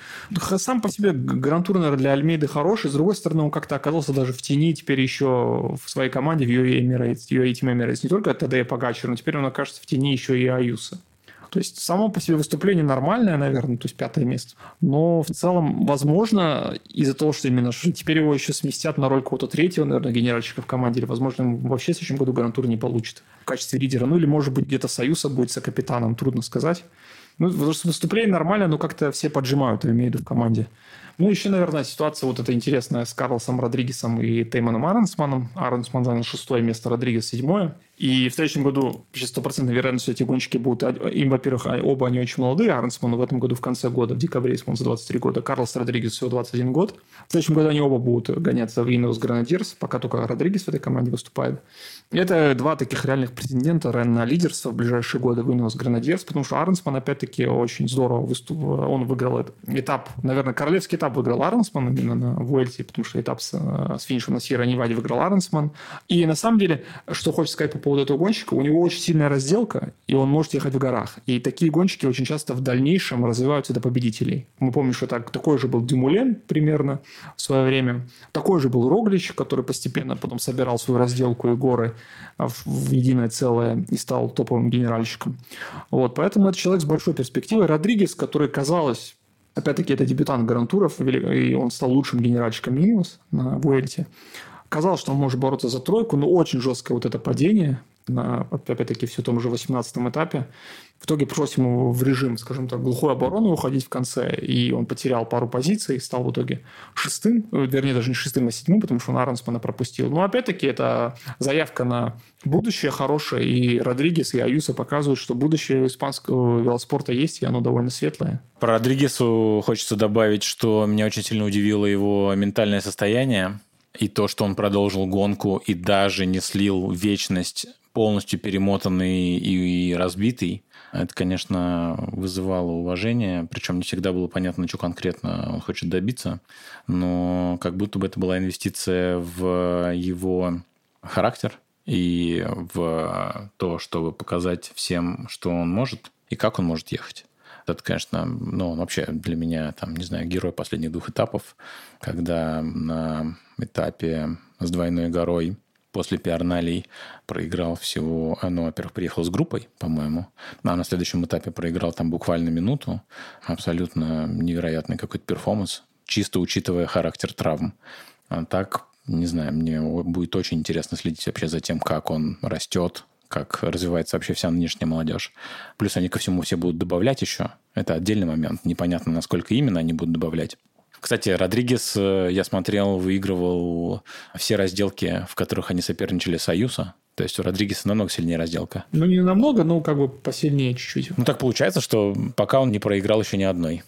Сам по себе Гран-тур, наверное, для Альмейды хороший. С другой стороны, он как-то оказался даже в тени теперь еще в своей команде, в UAE Emirates, UAE Team Emirates. Не только ТД и Погачер, но теперь он окажется в тени еще и Аюса. То есть само по себе выступление нормальное, наверное, то есть пятое место. Но в целом, возможно, из-за того, что именно что теперь его еще сместят на роль какого-то третьего, наверное, генеральщика в команде, или, возможно, вообще в следующем году гран-тур не получит в качестве лидера. Ну, или, может быть, где-то Союза будет со капитаном, трудно сказать. Ну, выступление нормальное, но как-то все поджимают, я имею в виду, в команде. Ну, еще, наверное, ситуация вот эта интересная с Карлосом Родригесом и Тейманом Аренсманом. Аренсман занял шестое место, Родригес седьмое. И в следующем году почти стопроцентной вероятностью эти гонщики будут... Им, во-первых, оба они очень молодые. Аренсман в этом году в конце года, в декабре, за 23 года. Карлос Родригес всего 21 год. В следующем году они оба будут гоняться в Ineos Grenadiers, пока только Родригес в этой команде выступает. Это два таких реальных претендента на лидерство в ближайшие годы в Ineos Grenadiers, потому что Аренсман, опять-таки, очень здорово выступил. Он выиграл этот этап, наверное, королевский этап выиграл Аренсман именно на Вуэльте, потому что этап с, с финишем на Сьерра Неваде выиграл Аренсман. И на самом деле, что хочется сказать по поводу этого гонщика, у него очень сильная разделка, и он может ехать в горах. И такие гонщики очень часто в дальнейшем развиваются до победителей. Мы помним, что так, такой же был Дюмулен примерно в свое время. Такой же был Роглич, который постепенно потом собирал свою разделку и горы в единое целое и стал топовым генеральщиком. Вот, поэтому это человек с большой перспективой. Родригес, который, казалось, опять-таки, это дебютант Грантуров, и он стал лучшим генеральщиком Минус на Vuelте. Казалось, что он может бороться за тройку, но очень жесткое вот это падение, на, опять-таки, все том же 18 этапе. В итоге пришлось ему в режим, скажем так, глухой обороны уходить в конце, и он потерял пару позиций, стал в итоге шестым, э, вернее, даже не шестым, а седьмым, потому что он Арнсмана пропустил. Но, опять-таки, это заявка на будущее хорошее, и Родригес, и Аюса показывают, что будущее испанского велоспорта есть, и оно довольно светлое. Про Родригесу хочется добавить, что меня очень сильно удивило его ментальное состояние, и то, что он продолжил гонку и даже не слил вечность полностью перемотанный и разбитый. Это, конечно, вызывало уважение, причем не всегда было понятно, что конкретно он хочет добиться, но как будто бы это была инвестиция в его характер и в то, чтобы показать всем, что он может и как он может ехать. Это, конечно, ну, он вообще для меня, там, не знаю, герой последних двух этапов, когда на этапе с двойной горой после пиарналей проиграл всего... А, ну, во-первых, приехал с группой, по-моему, а на следующем этапе проиграл там буквально минуту. Абсолютно невероятный какой-то перформанс, чисто учитывая характер травм. А так, не знаю, мне будет очень интересно следить вообще за тем, как он растет, как развивается вообще вся нынешняя молодежь. Плюс они ко всему все будут добавлять еще. Это отдельный момент. Непонятно, насколько именно они будут добавлять. Кстати, Родригес, э, я смотрел, выигрывал все разделки, в которых они соперничали Союза. То есть у Родригеса намного сильнее разделка. Ну, не намного, но как бы посильнее чуть-чуть. Ну, так получается, что пока он не проиграл еще ни одной.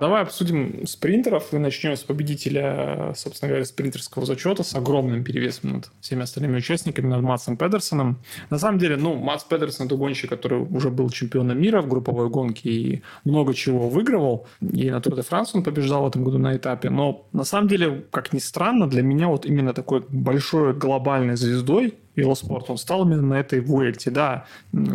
Давай обсудим спринтеров и начнем с победителя, собственно говоря, спринтерского зачета с огромным перевесом над всеми остальными участниками, над Матсом Педерсоном. На самом деле, ну, Матс Педерсон – это гонщик, который уже был чемпионом мира в групповой гонке и много чего выигрывал. И на Тур де Франс он побеждал в этом году на этапе. Но на самом деле, как ни странно, для меня вот именно такой большой глобальной звездой велоспорт, он стал именно на этой Вуэльте. Да,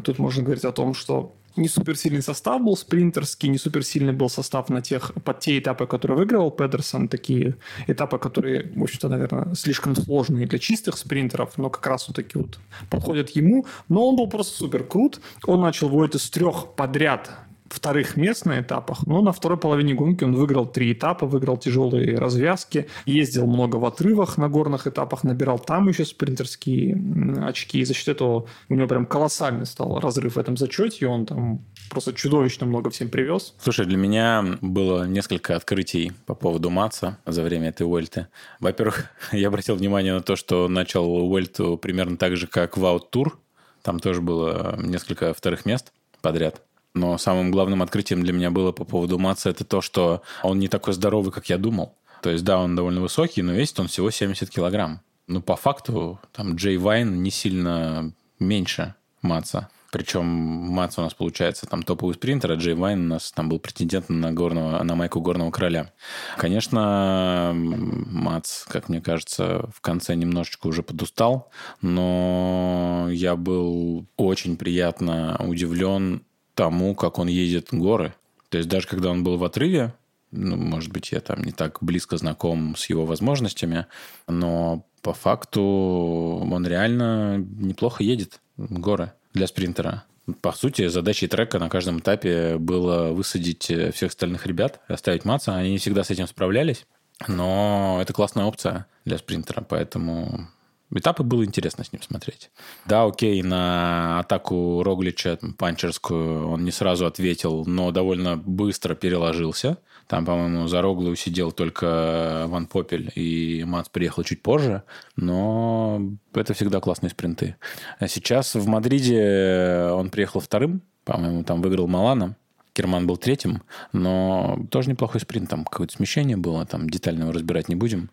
тут можно говорить о том, что не суперсильный состав был спринтерский, не суперсильный был состав на тех, под те этапы, которые выигрывал Педерсон, такие этапы, которые, в общем-то, наверное, слишком сложные для чистых спринтеров, но как раз вот такие вот подходят ему. Но он был просто супер крут. Он начал Войта с трех подряд вторых мест на этапах, но на второй половине гонки он выиграл три этапа, выиграл тяжелые развязки, ездил много в отрывах на горных этапах, набирал там еще спринтерские очки, и за счет этого у него прям колоссальный стал разрыв в этом зачете, и он там просто чудовищно много всем привез. Слушай, для меня было несколько открытий по поводу Матса за время этой Уэльты. Во-первых, я обратил внимание на то, что начал Уэльту примерно так же, как Ваут Тур. Там тоже было несколько вторых мест подряд. Но самым главным открытием для меня было по поводу Матса это то, что он не такой здоровый, как я думал. То есть, да, он довольно высокий, но весит он всего 70 килограмм. Ну, по факту, там Джей Вайн не сильно меньше Матса. Причем Мац у нас получается там топовый спринтер, а Джей Вайн у нас там был претендент на, горного, на майку горного короля. Конечно, Мац, как мне кажется, в конце немножечко уже подустал, но я был очень приятно удивлен тому, как он едет в горы. То есть даже когда он был в отрыве, ну, может быть, я там не так близко знаком с его возможностями, но по факту он реально неплохо едет в горы для спринтера. По сути, задачей трека на каждом этапе было высадить всех остальных ребят, оставить Маца. Они не всегда с этим справлялись, но это классная опция для спринтера, поэтому Этапы было интересно с ним смотреть. Да, окей, на атаку Роглича панчерскую он не сразу ответил, но довольно быстро переложился. Там, по-моему, за Роглу сидел только Ван Попель, и Мац приехал чуть позже, но это всегда классные спринты. А сейчас в Мадриде он приехал вторым, по-моему, там выиграл Малана. Керман был третьим, но тоже неплохой спринт. Там какое-то смещение было, там детально его разбирать не будем.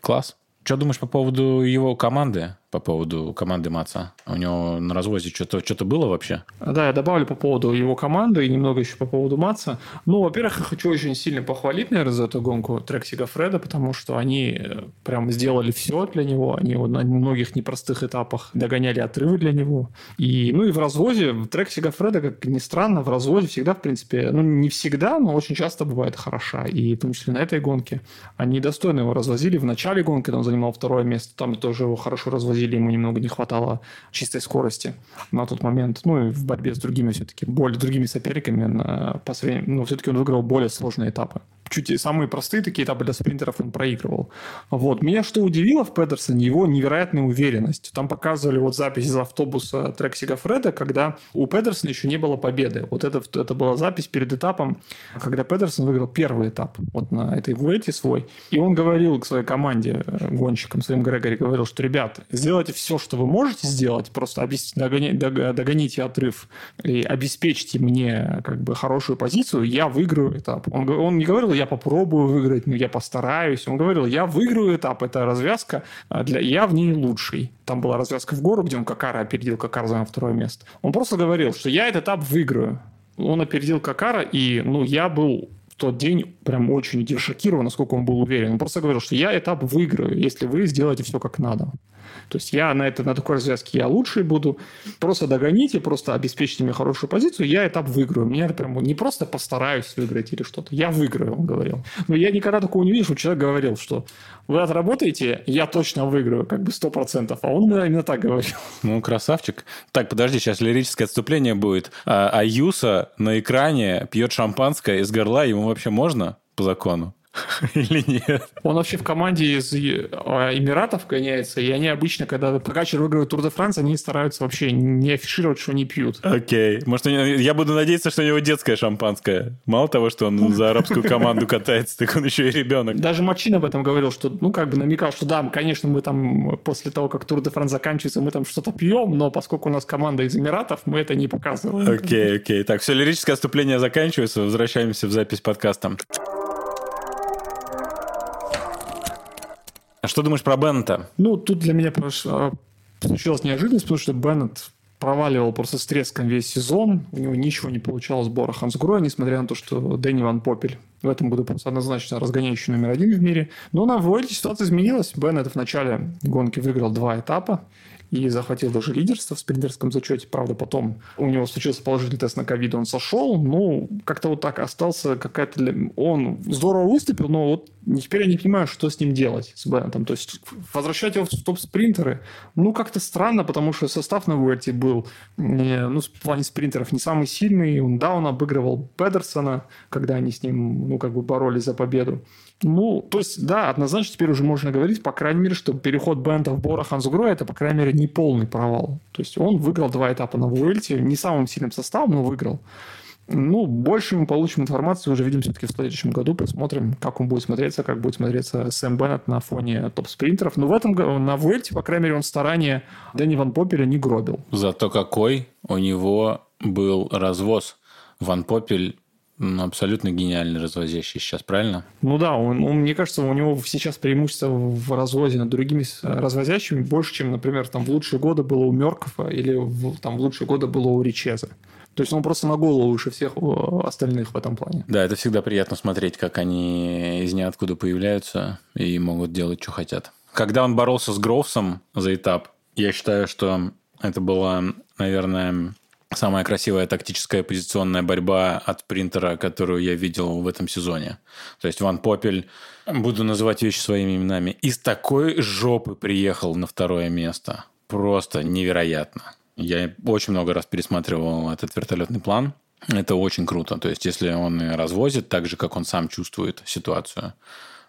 Класс. Что думаешь по поводу его команды? По поводу команды Маца? У него на развозе что-то что было вообще? Да, я добавлю по поводу его команды и немного еще по поводу Маца. Ну, во-первых, я хочу очень сильно похвалить, наверное, за эту гонку Трек Сигафреда, потому что они э, прям сделали все для него. Они на многих непростых этапах догоняли отрывы для него. И, ну, и в развозе Трек Сигафреда, как ни странно, в развозе всегда, в принципе, ну, не всегда, но очень часто бывает хороша. И в том числе на этой гонке. Они достойно его развозили. В начале гонки он занимал второе место, там тоже его хорошо развозили или ему немного не хватало чистой скорости на тот момент. Ну и в борьбе с другими все-таки, более другими соперниками, на, по но все-таки он выиграл более сложные этапы чуть самые простые такие этапы для спринтеров он проигрывал. Вот. Меня что удивило в Петерсоне, его невероятная уверенность. Там показывали вот запись из автобуса трек Сигафреда, когда у Петерсона еще не было победы. Вот это, это была запись перед этапом, когда Петерсон выиграл первый этап вот на этой Вуэльте свой. И он говорил к своей команде, э, гонщикам, своим Грегори, говорил, что, ребят, сделайте все, что вы можете сделать, просто догоните, догоните отрыв и обеспечьте мне как бы хорошую позицию, я выиграю этап. Он, он не говорил, я попробую выиграть, ну, я постараюсь. Он говорил, я выиграю этап, это развязка, а для, я в ней лучший. Там была развязка в гору, где он Какара опередил, Какар занял второе место. Он просто говорил, что я этот этап выиграю. Он опередил Какара, и, ну, я был в тот день прям очень шокирован, насколько он был уверен. Он просто говорил, что я этап выиграю, если вы сделаете все как надо. То есть я на, это, на такой развязке я лучший буду. Просто догоните, просто обеспечьте мне хорошую позицию, я этап выиграю. Меня прям не просто постараюсь выиграть или что-то. Я выиграю, он говорил. Но я никогда такого не видел, что человек говорил, что вы отработаете, я точно выиграю, как бы сто процентов. А он именно так говорил. Ну, красавчик. Так, подожди, сейчас лирическое отступление будет. А Юса на экране пьет шампанское из горла, ему вообще можно по закону? Или нет? Он вообще в команде из а, Эмиратов гоняется, и они обычно, когда Погачер выигрывает Тур де Франс, они стараются вообще не афишировать, что не пьют. Окей. Okay. Может, я буду надеяться, что у него детское шампанское. Мало того, что он за арабскую команду катается, так он еще и ребенок. Даже Мачин об этом говорил, что, ну, как бы намекал, что да, конечно, мы там после того, как Тур де Франс заканчивается, мы там что-то пьем, но поскольку у нас команда из Эмиратов, мы это не показываем. Окей, okay, окей. Okay. Так, все, лирическое отступление заканчивается, возвращаемся в запись подкаста. А что думаешь про Беннета? Ну, тут для меня а, случилась неожиданность, потому что Беннет проваливал просто с треском весь сезон. У него ничего не получалось сбора Хансгроя, несмотря на то, что Дэнни Ван Попель в этом году просто однозначно разгоняющий номер один в мире. Но на Вуэльте ситуация изменилась. Беннет в начале гонки выиграл два этапа. И захватил даже лидерство в спринтерском зачете. Правда, потом у него случился положительный тест на ковид, он сошел. Ну, как-то вот так остался какая-то... Он здорово выступил, но вот теперь я не понимаю, что с ним делать, с Беннетом. То есть возвращать его в топ-спринтеры, ну, как-то странно, потому что состав на Вуэрте был, ну, в плане спринтеров не самый сильный. Он, да, он обыгрывал Педерсона, когда они с ним, ну, как бы боролись за победу. Ну, то есть, да, однозначно теперь уже можно говорить, по крайней мере, что переход Бента в Бора Хансгро это, по крайней мере, не полный провал. То есть он выиграл два этапа на Вуэльте, не самым сильным составом, но выиграл. Ну, больше мы получим информацию, уже видим все-таки в следующем году, посмотрим, как он будет смотреться, как будет смотреться Сэм Беннет на фоне топ-спринтеров. Но в этом году на Вуэльте, по крайней мере, он старания Дэнни Ван Попеля не гробил. Зато какой у него был развоз. Ван Попель ну, абсолютно гениальный развозящий сейчас, правильно? Ну да, он, он, мне кажется, у него сейчас преимущество в развозе над другими развозящими больше, чем, например, там в лучшие годы было у Меркова или в, там в лучшие годы было у Ричеза. То есть он просто на голову выше всех остальных в этом плане. Да, это всегда приятно смотреть, как они из ниоткуда появляются и могут делать, что хотят. Когда он боролся с Гроувсом за этап, я считаю, что это была, наверное, самая красивая тактическая позиционная борьба от принтера, которую я видел в этом сезоне. То есть Ван Попель, буду называть вещи своими именами, из такой жопы приехал на второе место. Просто невероятно. Я очень много раз пересматривал этот вертолетный план. Это очень круто. То есть, если он развозит так же, как он сам чувствует ситуацию,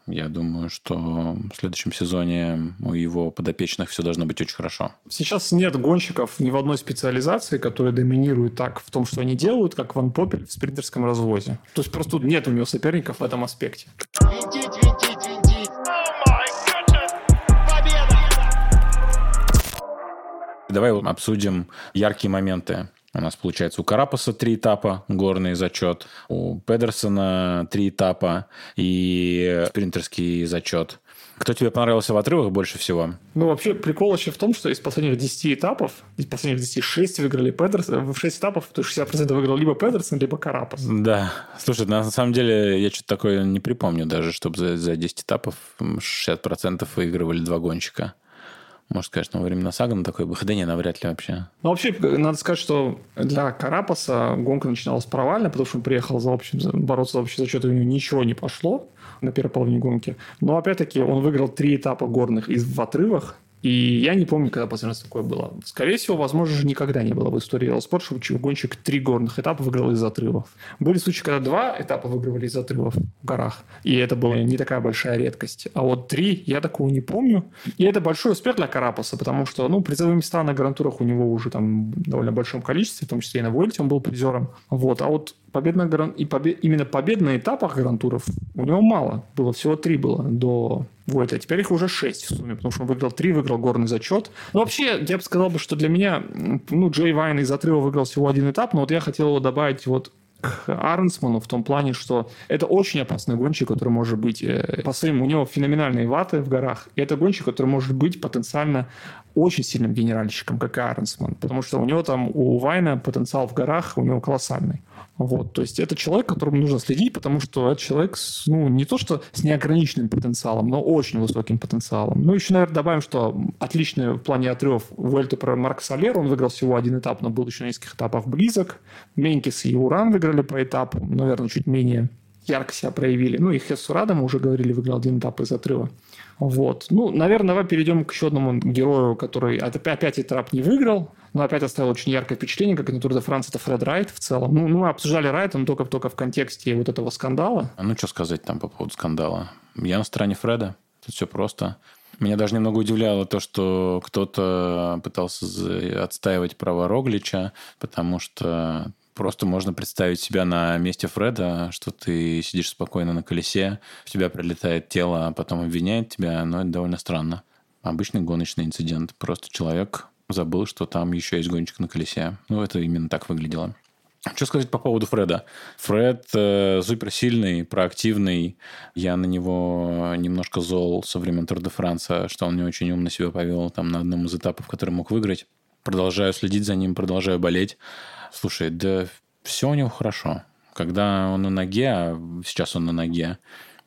я думаю, что в следующем сезоне у его подопечных все должно быть очень хорошо. Сейчас нет гонщиков ни в одной специализации, которые доминируют так в том, что они делают, как Ван Попель в спринтерском развозе. То есть просто нет у него соперников в этом аспекте. Давай обсудим яркие моменты у нас получается у Карапаса три этапа, горный зачет, у Педерсона три этапа и спринтерский зачет. Кто тебе понравился в отрывах больше всего? Ну, вообще, прикол еще в том, что из последних 10 этапов, из последних 10 6 выиграли Педерсон, в 6 этапов, то есть 60% выиграл либо Педерсон, либо Карапас. Да. Слушай, на самом деле, я что-то такое не припомню даже, чтобы за, за 10 этапов 60% выигрывали два гонщика. Может, конечно, во времена Сагана такой бы. Да не, навряд ли вообще. Ну, вообще, надо сказать, что для Карапаса гонка начиналась провально, потому что он приехал за общим, бороться за общий зачет, у него ничего не пошло на первой половине гонки. Но, опять-таки, он выиграл три этапа горных из в отрывах, и я не помню, когда последний раз такое было. Скорее всего, возможно, же никогда не было в истории велоспорта, чтобы гонщик три горных этапа выиграл из отрывов. Были случаи, когда два этапа выигрывали из отрывов в горах, и это была не такая большая редкость. А вот три я такого не помню. И это большой успех для Карапаса, потому что, ну, призовые места на грантурах у него уже там довольно большом количестве, в том числе и на Вольте он был призером. Вот. А вот победных гран... и побед... именно побед на этапах грантуров у него мало. Было всего три было до Вольта. А теперь их уже шесть в сумме, потому что он выиграл три, выиграл горный зачет. Но вообще, я бы сказал, что для меня, ну, Джей Вайн из отрыва выиграл всего один этап, но вот я хотел его добавить вот к Арнсману в том плане, что это очень опасный гонщик, который может быть э, по своим... У него феноменальные ваты в горах. И это гонщик, который может быть потенциально очень сильным генеральщиком, как и Арнсман. Потому что у него там, у Вайна потенциал в горах, у него колоссальный. Вот, то есть это человек, которому нужно следить, потому что это человек с, ну, не то что с неограниченным потенциалом, но очень высоким потенциалом. Ну, еще, наверное, добавим, что отличный в плане отрывов Вольта про Марк Солер, он выиграл всего один этап, но был еще на нескольких этапах близок. Менкис и Уран выиграли по этапу, наверное, чуть менее ярко себя проявили. Ну, и Хессурада, мы уже говорили, выиграл один этап из отрыва. Вот. Ну, наверное, давай перейдем к еще одному герою, который опять этап не выиграл, но опять оставил очень яркое впечатление, как и на Тур де Франс, это Фред Райт в целом. Ну, мы обсуждали Райта, но только, только в контексте вот этого скандала. А ну, что сказать там по поводу скандала? Я на стороне Фреда. Тут все просто. Меня даже немного удивляло то, что кто-то пытался отстаивать права Роглича, потому что Просто можно представить себя на месте Фреда, что ты сидишь спокойно на колесе, в тебя прилетает тело, а потом обвиняет тебя, но это довольно странно. Обычный гоночный инцидент. Просто человек забыл, что там еще есть гонщик на колесе. Ну, это именно так выглядело. Что сказать по поводу Фреда? Фред э, суперсильный, проактивный. Я на него немножко зол со времен Тур де Франса, что он не очень умно себя повел там на одном из этапов, который мог выиграть. Продолжаю следить за ним, продолжаю болеть. Слушай, да все у него хорошо. Когда он на ноге, а сейчас он на ноге,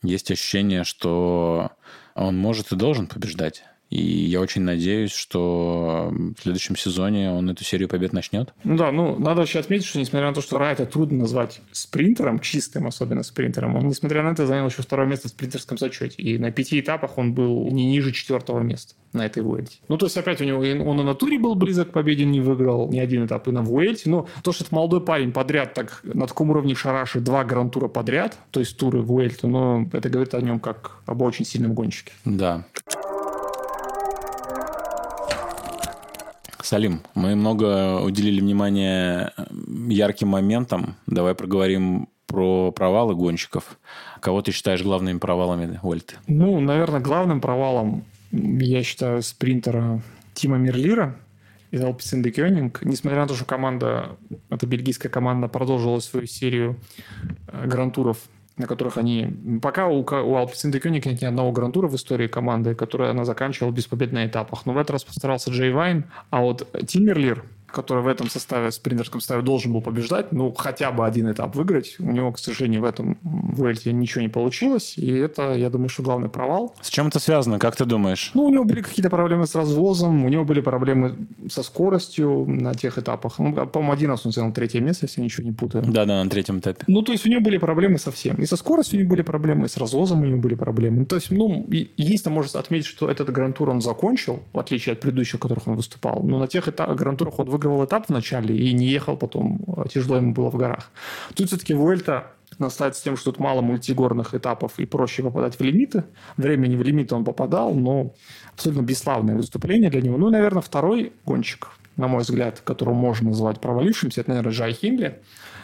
есть ощущение, что он может и должен побеждать. И я очень надеюсь, что в следующем сезоне он эту серию побед начнет. Ну да, ну надо вообще отметить, что несмотря на то, что Райта трудно назвать спринтером, чистым особенно спринтером, он, несмотря на это, занял еще второе место в спринтерском зачете. И на пяти этапах он был не ниже четвертого места на этой Вуэльте. Ну, то есть, опять у него он и на туре был близок к победе, не выиграл ни один этап и на Вуэльте. Но то, что это молодой парень подряд так на таком уровне шарашит два гран-тура подряд, то есть туры Вуэльте, но это говорит о нем как об очень сильном гонщике. Да. Салим, мы много уделили внимания ярким моментам. Давай проговорим про провалы гонщиков. Кого ты считаешь главными провалами Вольты? Ну, наверное, главным провалом я считаю спринтера Тима Мерлира из Alpecin de Koenig. Несмотря на то, что команда, эта бельгийская команда продолжила свою серию э, грантуров на которых они... Пока у, у de Koenig нет ни одного грантура в истории команды, которую она заканчивала без побед на этапах. Но в этот раз постарался Джей Вайн. А вот Тиммерлир, который в этом составе, спринтерском составе должен был побеждать, ну, хотя бы один этап выиграть. У него, к сожалению, в этом Вуэльте ничего не получилось. И это, я думаю, что главный провал. С чем это связано, как ты думаешь? Ну, у него были какие-то проблемы с развозом, у него были проблемы со скоростью на тех этапах. Ну, по-моему, один раз он занял третье место, если я ничего не путаю. Да-да, на третьем этапе. Ну, то есть у него были проблемы со всем. И со скоростью у него были проблемы, и с развозом у него были проблемы. Ну, то есть, ну, единственное, можно отметить, что этот грантур он закончил, в отличие от предыдущих, в которых он выступал. Но на тех этапах, грантурах он выигрывал этап в начале и не ехал потом, а тяжело ему было в горах. Тут все-таки Вуэльта наслается тем, что тут мало мультигорных этапов и проще попадать в лимиты. Времени в лимиты он попадал, но абсолютно бесславное выступление для него. Ну, и, наверное, второй гонщик, на мой взгляд, которого можно назвать провалившимся, это, наверное, Джай Хинли.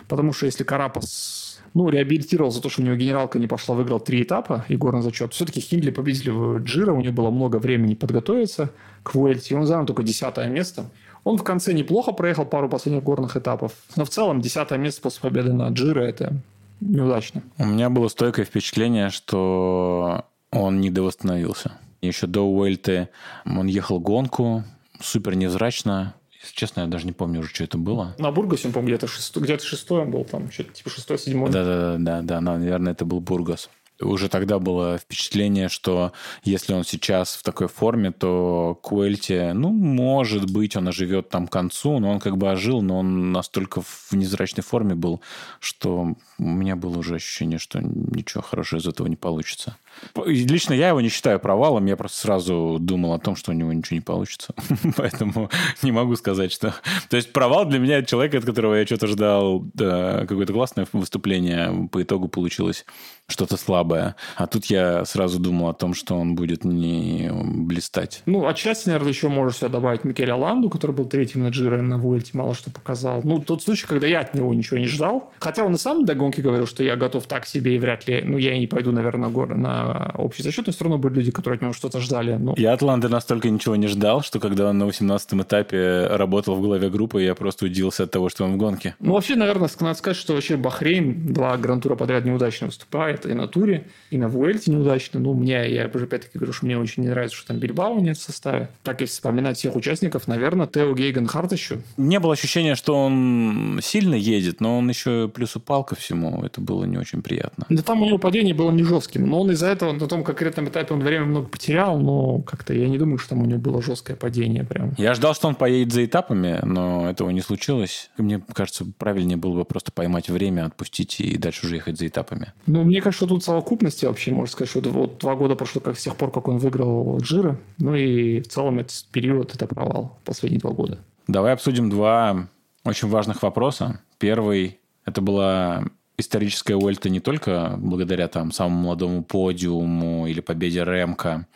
Потому что если Карапас ну, реабилитировал за то, что у него генералка не пошла, выиграл три этапа и горный зачет. Все-таки Хиндли победили в Джира, у него было много времени подготовиться к Вуэльте, и он занял только десятое место. Он в конце неплохо проехал пару последних горных этапов, но в целом десятое место после победы на Джиро – это неудачно. У меня было стойкое впечатление, что он не довосстановился. Еще до Уэльты он ехал гонку, супер невзрачно, если честно, я даже не помню уже, что это было. На Бургасе, он, по-моему, где-то шестой, где-то шестой он был, там, что-то типа шестой, седьмой. Да-да-да, да, да, наверное, это был Бургас уже тогда было впечатление, что если он сейчас в такой форме, то Куэльте, ну, может быть, он оживет там к концу, но он как бы ожил, но он настолько в незрачной форме был, что у меня было уже ощущение, что ничего хорошего из этого не получится. Лично я его не считаю провалом, я просто сразу думал о том, что у него ничего не получится. Поэтому не могу сказать, что... То есть провал для меня человек, от которого я что-то ждал да, какое-то классное выступление, по итогу получилось что-то слабое. А тут я сразу думал о том, что он будет не блистать. Ну, отчасти, наверное, еще можешь сюда добавить Микеля Ланду, который был третьим на Джиро на Вуэльте, мало что показал. Ну, тот случай, когда я от него ничего не ждал. Хотя он и сам до гонки говорил, что я готов так себе и вряд ли... Ну, я и не пойду, наверное, на, на общий зачет, но все равно были люди, которые от него что-то ждали. Ну. Я от Ланды настолько ничего не ждал, что когда он на 18-м этапе работал в главе группы, я просто удивился от того, что он в гонке. Ну, вообще, наверное, надо сказать, что вообще Бахрейн два грантура подряд неудачно выступает, и на туре, и на Вуэльте неудачно. Ну, мне, я уже опять-таки говорю, что мне очень не нравится, что там Бильбао нет в составе. Так, если вспоминать всех участников, наверное, Тео Гейгенхарт еще. Не было ощущения, что он сильно едет, но он еще плюс упал ко всему. Это было не очень приятно. Да там у него падение было не жестким, но он из-за этого на том конкретном этапе он время много потерял, но как-то я не думаю, что там у него было жесткое падение прям. Я ждал, что он поедет за этапами, но этого не случилось. Мне кажется, правильнее было бы просто поймать время, отпустить и дальше уже ехать за этапами. Ну, мне кажется, тут совокупности вообще, можно сказать, что вот два года прошло как с тех пор, как он выиграл Джира. Ну и в целом этот период, это провал последние два года. Давай обсудим два очень важных вопроса. Первый – это была историческая Вуэльта не только благодаря там самому молодому подиуму или победе Ремко,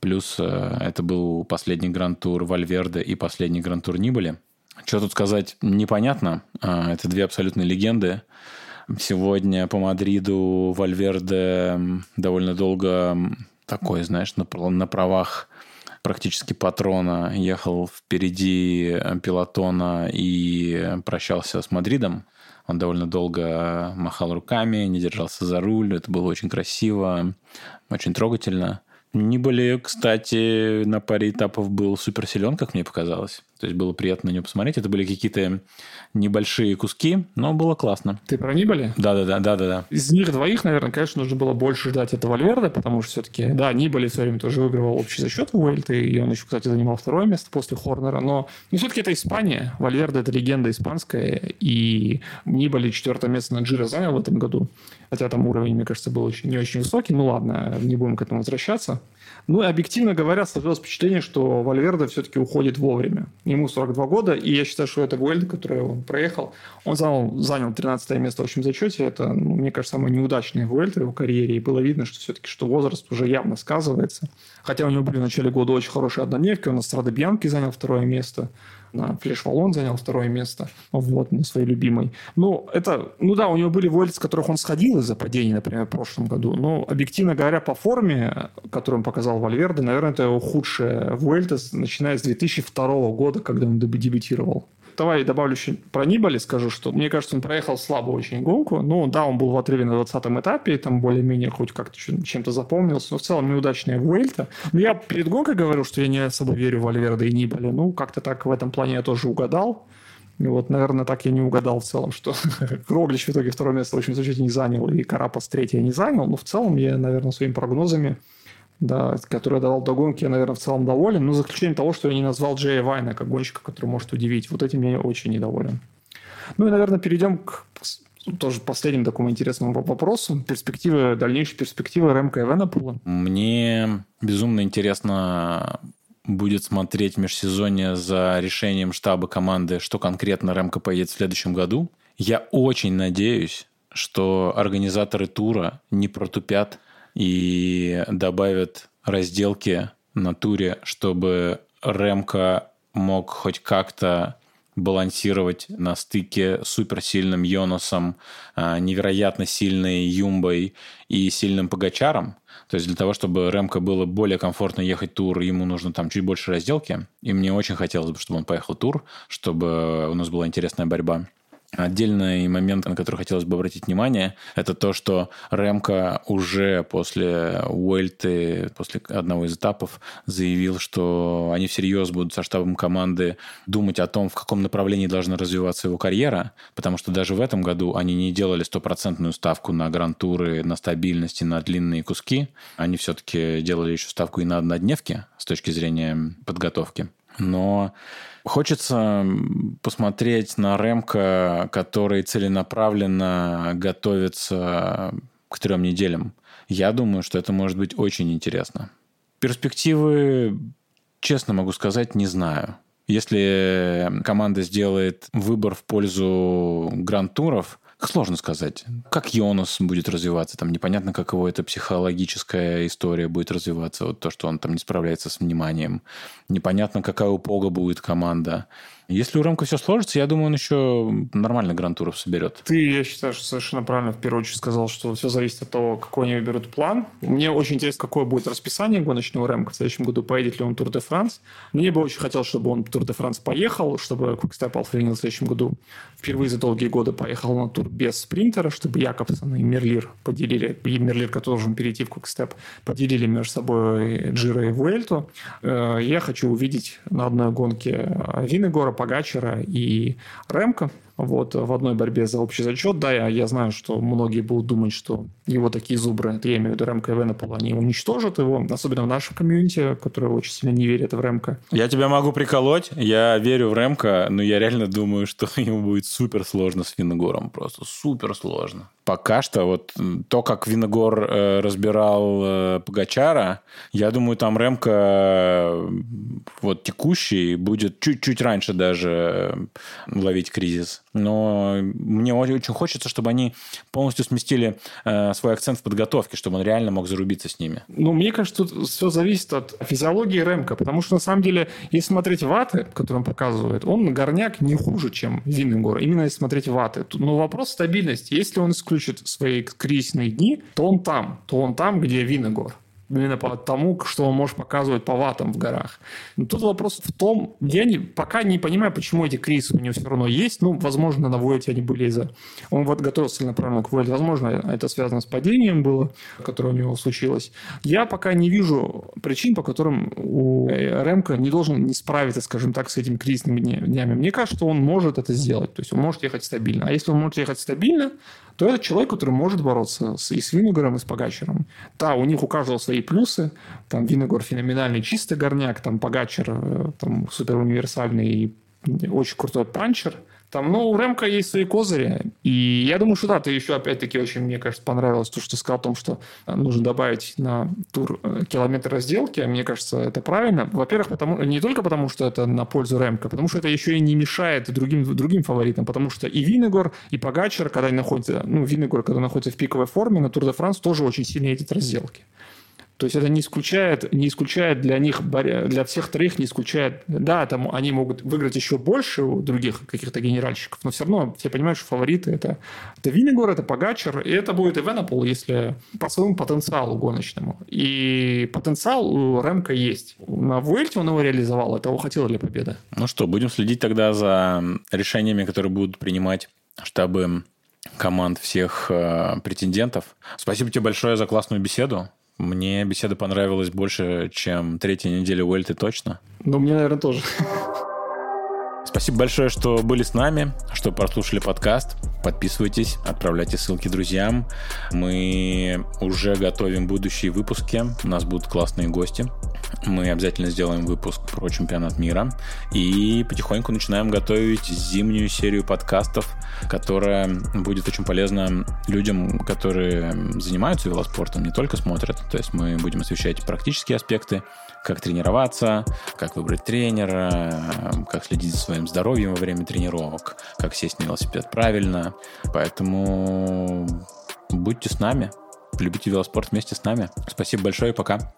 плюс э, это был последний гран-тур Вальверде и последний гран-тур Нибали. Что тут сказать, непонятно. А, это две абсолютные легенды. Сегодня по Мадриду Вальверде довольно долго такой, знаешь, на, на правах практически патрона ехал впереди пилотона и прощался с Мадридом. Он довольно долго махал руками, не держался за руль. Это было очень красиво, очень трогательно. Нибали, кстати, на паре этапов был супер силен, как мне показалось. То есть было приятно на нее посмотреть. Это были какие-то небольшие куски, но было классно. Ты про Нибали? Да-да-да. да-да-да. Из них двоих, наверное, конечно, нужно было больше ждать от Вальверде, потому что все-таки, да, Нибали все время тоже выигрывал общий зачет в Вуэльте, и он еще, кстати, занимал второе место после Хорнера, но ну, все-таки это Испания. Вальверде – это легенда испанская, и Нибали четвертое место на Джиро занял в этом году. Хотя там уровень, мне кажется, был очень, не очень высокий. Ну ладно, не будем к этому возвращаться. Ну и объективно говоря, сложилось впечатление, что Вальверде все-таки уходит вовремя. Ему 42 года, и я считаю, что это Вуэльта, который он проехал. Он занял, занял 13 место в общем зачете. Это, ну, мне кажется, самое неудачное Гуэльда в его карьере. И было видно, что все-таки что возраст уже явно сказывается. Хотя у него были в начале года очень хорошие однодневки. Он на Страда Бьянки занял второе место Флеш Валон занял второе место, вот, на своей любимой. Ну, это, ну да, у него были вольцы, с которых он сходил из-за падений, например, в прошлом году, но, объективно говоря, по форме, которую он показал Вальверде, наверное, это его худшая Вуэльта, начиная с 2002 года, когда он дебютировал давай добавлю еще про Нибали, скажу, что мне кажется, он проехал слабо очень гонку. Ну, да, он был в отрыве на 20-м этапе, и там более-менее хоть как-то чем-то запомнился, но в целом неудачная Вуэльта. Но я перед гонкой говорил, что я не особо верю в Вальверде и Нибали. Ну, как-то так в этом плане я тоже угадал. И вот, наверное, так я не угадал в целом, что Кроглич в итоге второе место в общем не занял, и Карапас третье не занял. Но в целом я, наверное, своими прогнозами да, который я давал до я, наверное, в целом доволен. Но за исключением того, что я не назвал Джея Вайна как гонщика, который может удивить. Вот этим я очень недоволен. Ну и, наверное, перейдем к тоже последнему такому интересному вопросу. Перспективы, дальнейшие перспективы Рэмка Эвенопула. Мне безумно интересно будет смотреть межсезонье за решением штаба команды, что конкретно Рэмка поедет в следующем году. Я очень надеюсь, что организаторы тура не протупят – и добавят разделки на туре, чтобы Ремка мог хоть как-то балансировать на стыке суперсильным Йонасом, а, невероятно сильной Юмбой и сильным Погачаром. То есть для того, чтобы Ремка было более комфортно ехать тур, ему нужно там чуть больше разделки. И мне очень хотелось бы, чтобы он поехал тур, чтобы у нас была интересная борьба. Отдельный момент, на который хотелось бы обратить внимание, это то, что Ремко уже после Уэльты, после одного из этапов, заявил, что они всерьез будут со штабом команды думать о том, в каком направлении должна развиваться его карьера, потому что даже в этом году они не делали стопроцентную ставку на грантуры, на стабильность и на длинные куски. Они все-таки делали еще ставку и на однодневки с точки зрения подготовки. Но Хочется посмотреть на Ремка, который целенаправленно готовится к трем неделям. Я думаю, что это может быть очень интересно. Перспективы, честно могу сказать, не знаю. Если команда сделает выбор в пользу гранд-туров, Сложно сказать. Как Йонас будет развиваться, там непонятно, как его эта психологическая история будет развиваться, вот то, что он там не справляется с вниманием. Непонятно, какая у Пога будет команда. Если у Ремка все сложится, я думаю, он еще нормально грантуров соберет. Ты, я считаю, что совершенно правильно в первую очередь сказал, что все зависит от того, какой они выберут план. Мне очень интересно, какое будет расписание гоночного Ремка в следующем году, поедет ли он Тур де Франс. Мне бы очень хотелось, чтобы он Тур де Франс поехал, чтобы Квикстеп Алфавин в следующем году впервые за долгие годы поехал на тур без спринтера, чтобы Якобсон и Мерлир поделили, и Мерлир, который должен перейти в Квикстеп, поделили между собой Джира и Вуэльту. Э, я хочу увидеть на одной гонке Винегора, Погачера и Ремка вот, в одной борьбе за общий зачет. Да, я, я знаю, что многие будут думать, что его такие зубры, это я имею в виду Ремка и Венепол, они уничтожат его, особенно в нашем комьюнити, которые очень сильно не верят в Ремка. Я тебя могу приколоть, я верю в Ремка, но я реально думаю, что ему будет супер сложно с Виногором, просто супер сложно пока что вот то, как Виногор э, разбирал э, Погачара, я думаю, там Ремка э, вот текущий будет чуть-чуть раньше даже э, ловить кризис. Но мне очень хочется, чтобы они полностью сместили э, свой акцент в подготовке, чтобы он реально мог зарубиться с ними. Ну, мне кажется, тут все зависит от физиологии Ремка, потому что, на самом деле, если смотреть ваты, которые он показывает, он горняк не хуже, чем Виногор, именно если смотреть ваты. Но ну, вопрос стабильности. Если он исключит свои кризисные дни, то он там, то он там, где Виногор. Именно по тому, что он может показывать по ватам в горах. Но тут вопрос в том, я не, пока не понимаю, почему эти кризисы у него все равно есть. Ну, возможно, на Вуэльте они были из-за... Он вот готовился направленно к Вуэльте. Возможно, это связано с падением было, которое у него случилось. Я пока не вижу причин, по которым у Ремка не должен не справиться, скажем так, с этими кризисными днями. Мне кажется, что он может это сделать. То есть он может ехать стабильно. А если он может ехать стабильно, то это человек, который может бороться с, и с Виногором, и с Погачером. Да, у них у каждого свои плюсы. Там Виногор феноменальный чистый горняк, там Погачер э, там, супер универсальный и очень крутой панчер – там, ну, у Ремка есть свои козыри. И я думаю, что да, ты еще опять-таки очень, мне кажется, понравилось то, что ты сказал о том, что э, нужно добавить на тур э, километр разделки. Мне кажется, это правильно. Во-первых, потому, не только потому, что это на пользу Ремка, потому что это еще и не мешает другим, другим фаворитам, потому что и Винегор, и Погачер, когда они находятся, ну, Винегор, когда находится в пиковой форме, на Тур де Франс тоже очень сильно едет разделки. То есть это не исключает, не исключает для них, для всех троих не исключает, да, там они могут выиграть еще больше у других каких-то генеральщиков, но все равно все понимают, что фавориты это, это Виннигор, это Погачер, и это будет и Венопол, если по своему потенциалу гоночному. И потенциал у Ремка есть. На Вуэльте он его реализовал, этого хватило для победы. Ну что, будем следить тогда за решениями, которые будут принимать штабы команд всех э, претендентов. Спасибо тебе большое за классную беседу. Мне беседа понравилась больше, чем третья неделя Уэльты точно. Ну, мне, наверное, тоже. Спасибо большое, что были с нами, что прослушали подкаст. Подписывайтесь, отправляйте ссылки друзьям. Мы уже готовим будущие выпуски. У нас будут классные гости. Мы обязательно сделаем выпуск про чемпионат мира. И потихоньку начинаем готовить зимнюю серию подкастов, которая будет очень полезна людям, которые занимаются велоспортом, не только смотрят. То есть мы будем освещать практические аспекты, как тренироваться, как выбрать тренера, как следить за своим здоровьем во время тренировок, как сесть на велосипед правильно. Поэтому будьте с нами, любите велоспорт вместе с нами. Спасибо большое, пока.